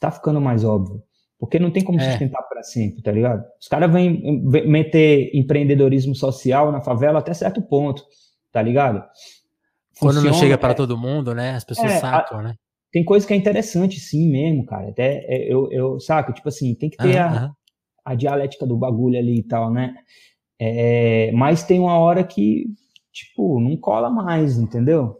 Tá ficando mais óbvio. Porque não tem como é. sustentar para sempre, tá ligado? Os caras vêm meter empreendedorismo social na favela até certo ponto, tá ligado?
Quando não chega para é. todo mundo, né? As pessoas é, sacam, a, né?
Tem coisa que é interessante, sim, mesmo, cara. Até eu, eu saco, tipo assim, tem que ter a, a dialética do bagulho ali e tal, né? É, mas tem uma hora que, tipo, não cola mais, entendeu?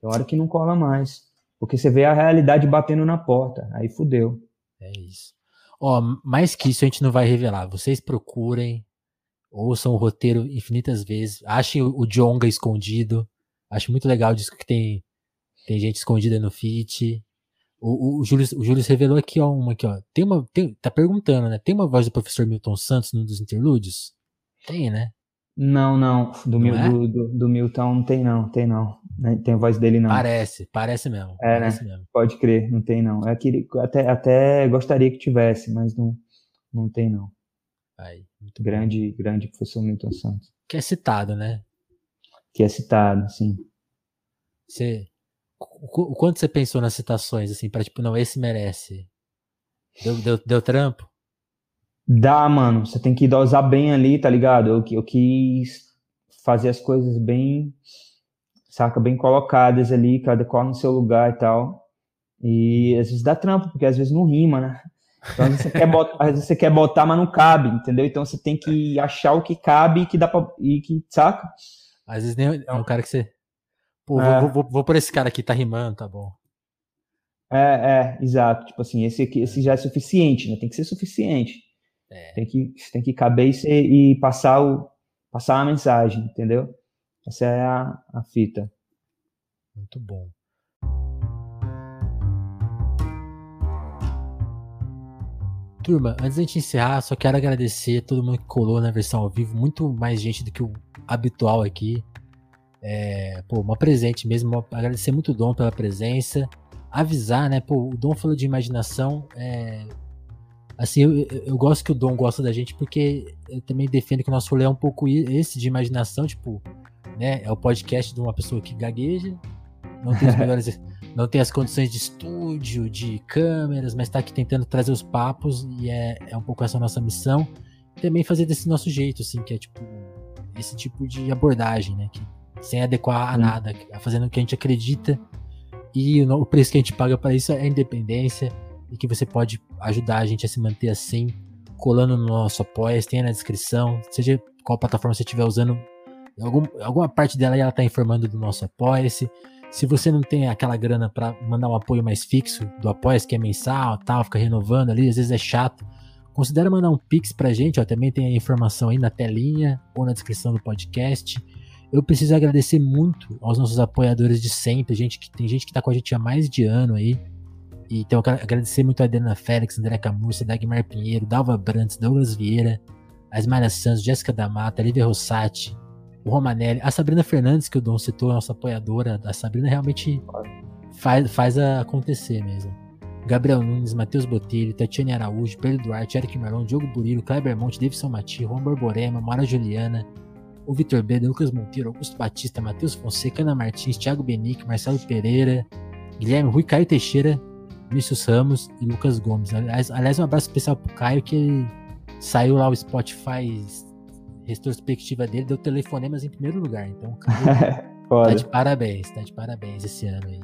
Tem hora que não cola mais. Porque você vê a realidade batendo na porta. Aí fudeu.
É isso. Ó, mais que isso a gente não vai revelar. Vocês procurem, ouçam o roteiro infinitas vezes. Achem o Jonga escondido. Acho muito legal disso que tem, tem gente escondida no feat. O, o, Júlio, o Júlio revelou aqui, ó, uma aqui, ó. Tem uma. Tem, tá perguntando, né? Tem uma voz do professor Milton Santos num dos interlúdios? Tem, né?
Não, não. Do, não é? do, do, do, Milton não tem, não. Tem, não. Tem a voz dele, não.
Parece, parece mesmo.
É,
né? parece
né? Mesmo. Pode crer, não tem, não. É que, até, até gostaria que tivesse, mas não, não tem, não.
Aí,
grande, bom. grande professor Milton Santos.
Que é citado, né?
Que é citado, sim.
Você o quanto você pensou nas citações, assim, para tipo, não, esse merece? Deu, deu, deu trampo?
Dá, mano. Você tem que dosar bem ali, tá ligado? Eu, eu quis fazer as coisas bem, saca, bem colocadas ali, cada qual no seu lugar e tal. E às vezes dá trampo, porque às vezes não rima, né? Então, às vezes, você quer botar, às vezes você quer botar, mas não cabe, entendeu? Então você tem que achar o que cabe e que dá pra. E que, saca?
Às vezes nem é um cara que você Pô, é. vou, vou, vou por esse cara aqui, tá rimando, tá bom.
É, é, exato. Tipo assim, esse, aqui, esse já é suficiente, né? Tem que ser suficiente. É. Tem, que, tem que caber e, ser, e passar, o, passar a mensagem, entendeu? Essa é a, a fita.
Muito bom. Turma, antes da gente encerrar, só quero agradecer a todo mundo que colou na versão ao vivo. Muito mais gente do que o habitual aqui. É, pô, uma presente mesmo, agradecer muito o Dom pela presença, avisar, né? Pô, o Dom falou de imaginação. É... Assim, eu, eu, gosto que o Dom gosta da gente porque eu também defendo que o nosso rolê é um pouco esse de imaginação, tipo, né? É o podcast de uma pessoa que gagueja, não tem melhores. não tem as condições de estúdio, de câmeras, mas está aqui tentando trazer os papos e é, é um pouco essa nossa missão. Também fazer desse nosso jeito, assim, que é tipo esse tipo de abordagem, né? Que, sem adequar a nada, fazendo o que a gente acredita e o, o preço que a gente paga para isso é a independência e que você pode ajudar a gente a se manter assim, colando no nosso apoia, tem na descrição, seja qual plataforma você estiver usando, algum, alguma parte dela ela está informando do nosso apoia-se. Se você não tem aquela grana para mandar um apoio mais fixo do apoia que é mensal, tal, fica renovando ali, às vezes é chato. Considera mandar um pix pra gente, ó, também tem a informação aí na telinha ou na descrição do podcast. Eu preciso agradecer muito aos nossos apoiadores de sempre, gente que tem gente que tá com a gente há mais de ano aí. Então eu quero agradecer muito a Adriana Félix, André Camurça, Dagmar Pinheiro, Dalva Brantes, Douglas Vieira, a Santos, Jéssica da Mata, Lívia Rossati, o Romanelli, a Sabrina Fernandes, que o Dom citou, a nossa apoiadora, a Sabrina realmente faz, faz acontecer mesmo. Gabriel Nunes, Matheus Botelho, Tatiane Araújo, Pedro Duarte, Eric Marlon, Diogo Burilo, Kleber Monte, Davidson Mati, Juan Borborema, Mara Juliana, o Vitor Beda, Lucas Monteiro, Augusto Batista, Matheus Fonseca, Ana Martins, Thiago Benic, Marcelo Pereira, Guilherme Rui Caio Teixeira, Vinícius Ramos e Lucas Gomes. Aliás, aliás, um abraço especial pro Caio que saiu lá o Spotify retrospectiva dele deu telefonemas em primeiro lugar. Então, cara, tá de parabéns, tá de parabéns esse ano aí.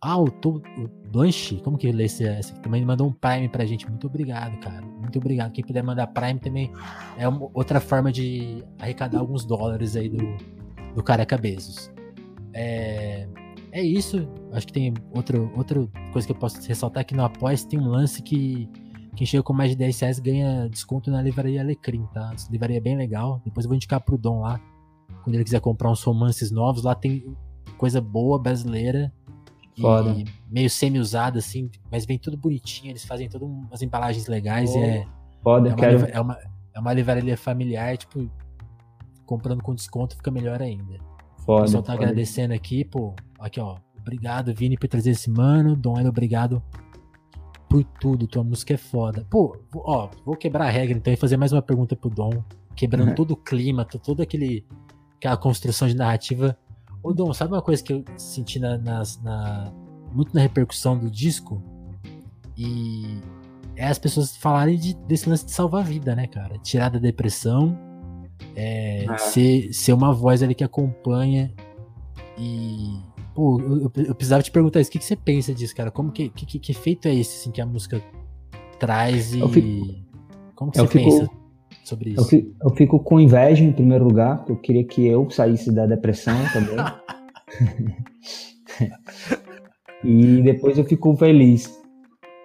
Ah, o, o Blanche, como que lê esse, esse também mandou um Prime pra gente. Muito obrigado, cara. Muito obrigado. Quem puder mandar Prime também é uma, outra forma de arrecadar alguns dólares aí do, do Careca Bezos. É, é isso. Acho que tem outro, outra coisa que eu posso ressaltar aqui no Apoia tem um lance que quem chega com mais de 10 reais ganha desconto na livraria Alecrim, tá? Essa livraria é bem legal. Depois eu vou indicar pro Dom lá. Quando ele quiser comprar uns romances novos, lá tem coisa boa brasileira. Foda. E meio semi-usada, assim, mas vem tudo bonitinho. Eles fazem todas umas embalagens legais oh, e é.
Foda,
é uma,
quero...
é, uma, é uma livraria familiar, tipo, comprando com desconto fica melhor ainda. Foda. O pessoal tá foda. agradecendo aqui, pô. Aqui, ó. Obrigado, Vini, por trazer esse mano. Dom, obrigado por tudo, tua música é foda. Pô, ó, vou quebrar a regra então e fazer mais uma pergunta pro Dom, quebrando uhum. todo o clima, todo aquele aquela construção de narrativa. Ô Dom, sabe uma coisa que eu senti na, na, na muito na repercussão do disco? E é as pessoas falarem de, desse lance de salvar a vida, né, cara? Tirar da depressão, é, ah. ser, ser uma voz ali que acompanha e Pô, eu, eu, precisava te perguntar isso. O que, que você pensa disso, cara? Como que, que, que efeito é esse assim, que a música traz e. Fico, como que você fico, pensa sobre isso?
Eu fico, eu fico, com inveja em primeiro lugar, porque eu queria que eu saísse da depressão também. e depois eu fico feliz,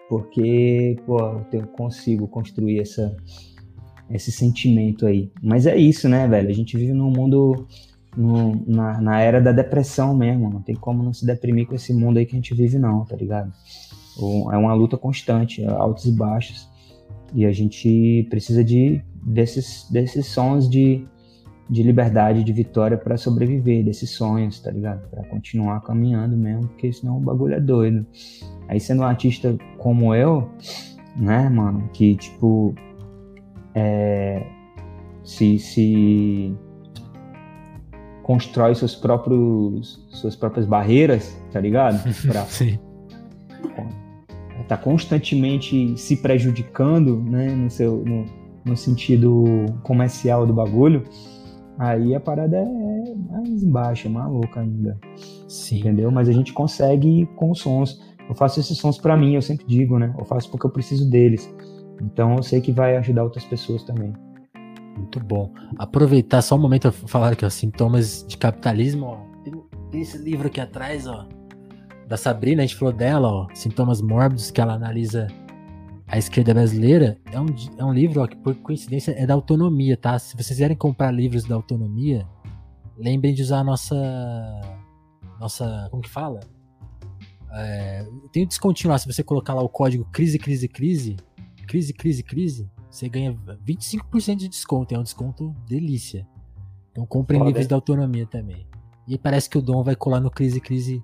porque pô, eu consigo construir essa, esse sentimento aí. Mas é isso, né, velho? A gente vive num mundo no, na, na era da depressão mesmo. Não tem como não se deprimir com esse mundo aí que a gente vive, não, tá ligado? É uma luta constante, altos e baixos. E a gente precisa de desses, desses sons de, de liberdade, de vitória para sobreviver, desses sonhos, tá ligado? Para continuar caminhando mesmo, porque senão o bagulho é doido. Aí sendo um artista como eu, né, mano, que tipo. É, se, se constrói seus próprios suas próprias barreiras, tá ligado?
Pra, Sim.
Tá constantemente se prejudicando, né, no seu no, no sentido comercial do bagulho. Aí a parada é mais baixa, maluca ainda. Sim. Entendeu? Mas a gente consegue com sons. Eu faço esses sons para mim, eu sempre digo, né? Eu faço porque eu preciso deles. Então eu sei que vai ajudar outras pessoas também.
Muito bom. Aproveitar só um momento para falar aqui, ó, sintomas de capitalismo, ó. Tem, tem, esse livro aqui atrás, ó, da Sabrina, a gente falou dela, ó, Sintomas Mórbidos, que ela analisa a esquerda brasileira. É um, é um livro, ó, que por coincidência é da autonomia, tá? Se vocês quiserem comprar livros da autonomia, lembrem de usar a nossa. Nossa. Como que fala? É, tem um descontinho lá, se você colocar lá o código crise, crise, crise, crise, crise, crise, você ganha 25% de desconto. É um desconto delícia. Então compre em livros da autonomia também. E parece que o Dom vai colar no Crise Crise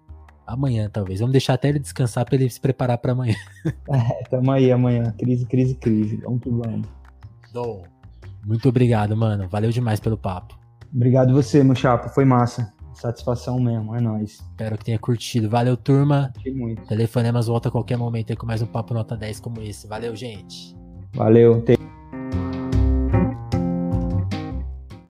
Amanhã, talvez. Vamos deixar até ele descansar para ele se preparar para amanhã.
É, tamo aí amanhã. Crise, crise, crise. Vamos que vamos.
Dom, muito obrigado, mano. Valeu demais pelo papo.
Obrigado você, meu chapa. Foi massa. Satisfação mesmo, é nóis.
Espero que tenha curtido. Valeu, turma.
Curti muito.
Telefonemas volta a qualquer momento aí com mais um Papo Nota 10 como esse. Valeu, gente.
Valeu. Te...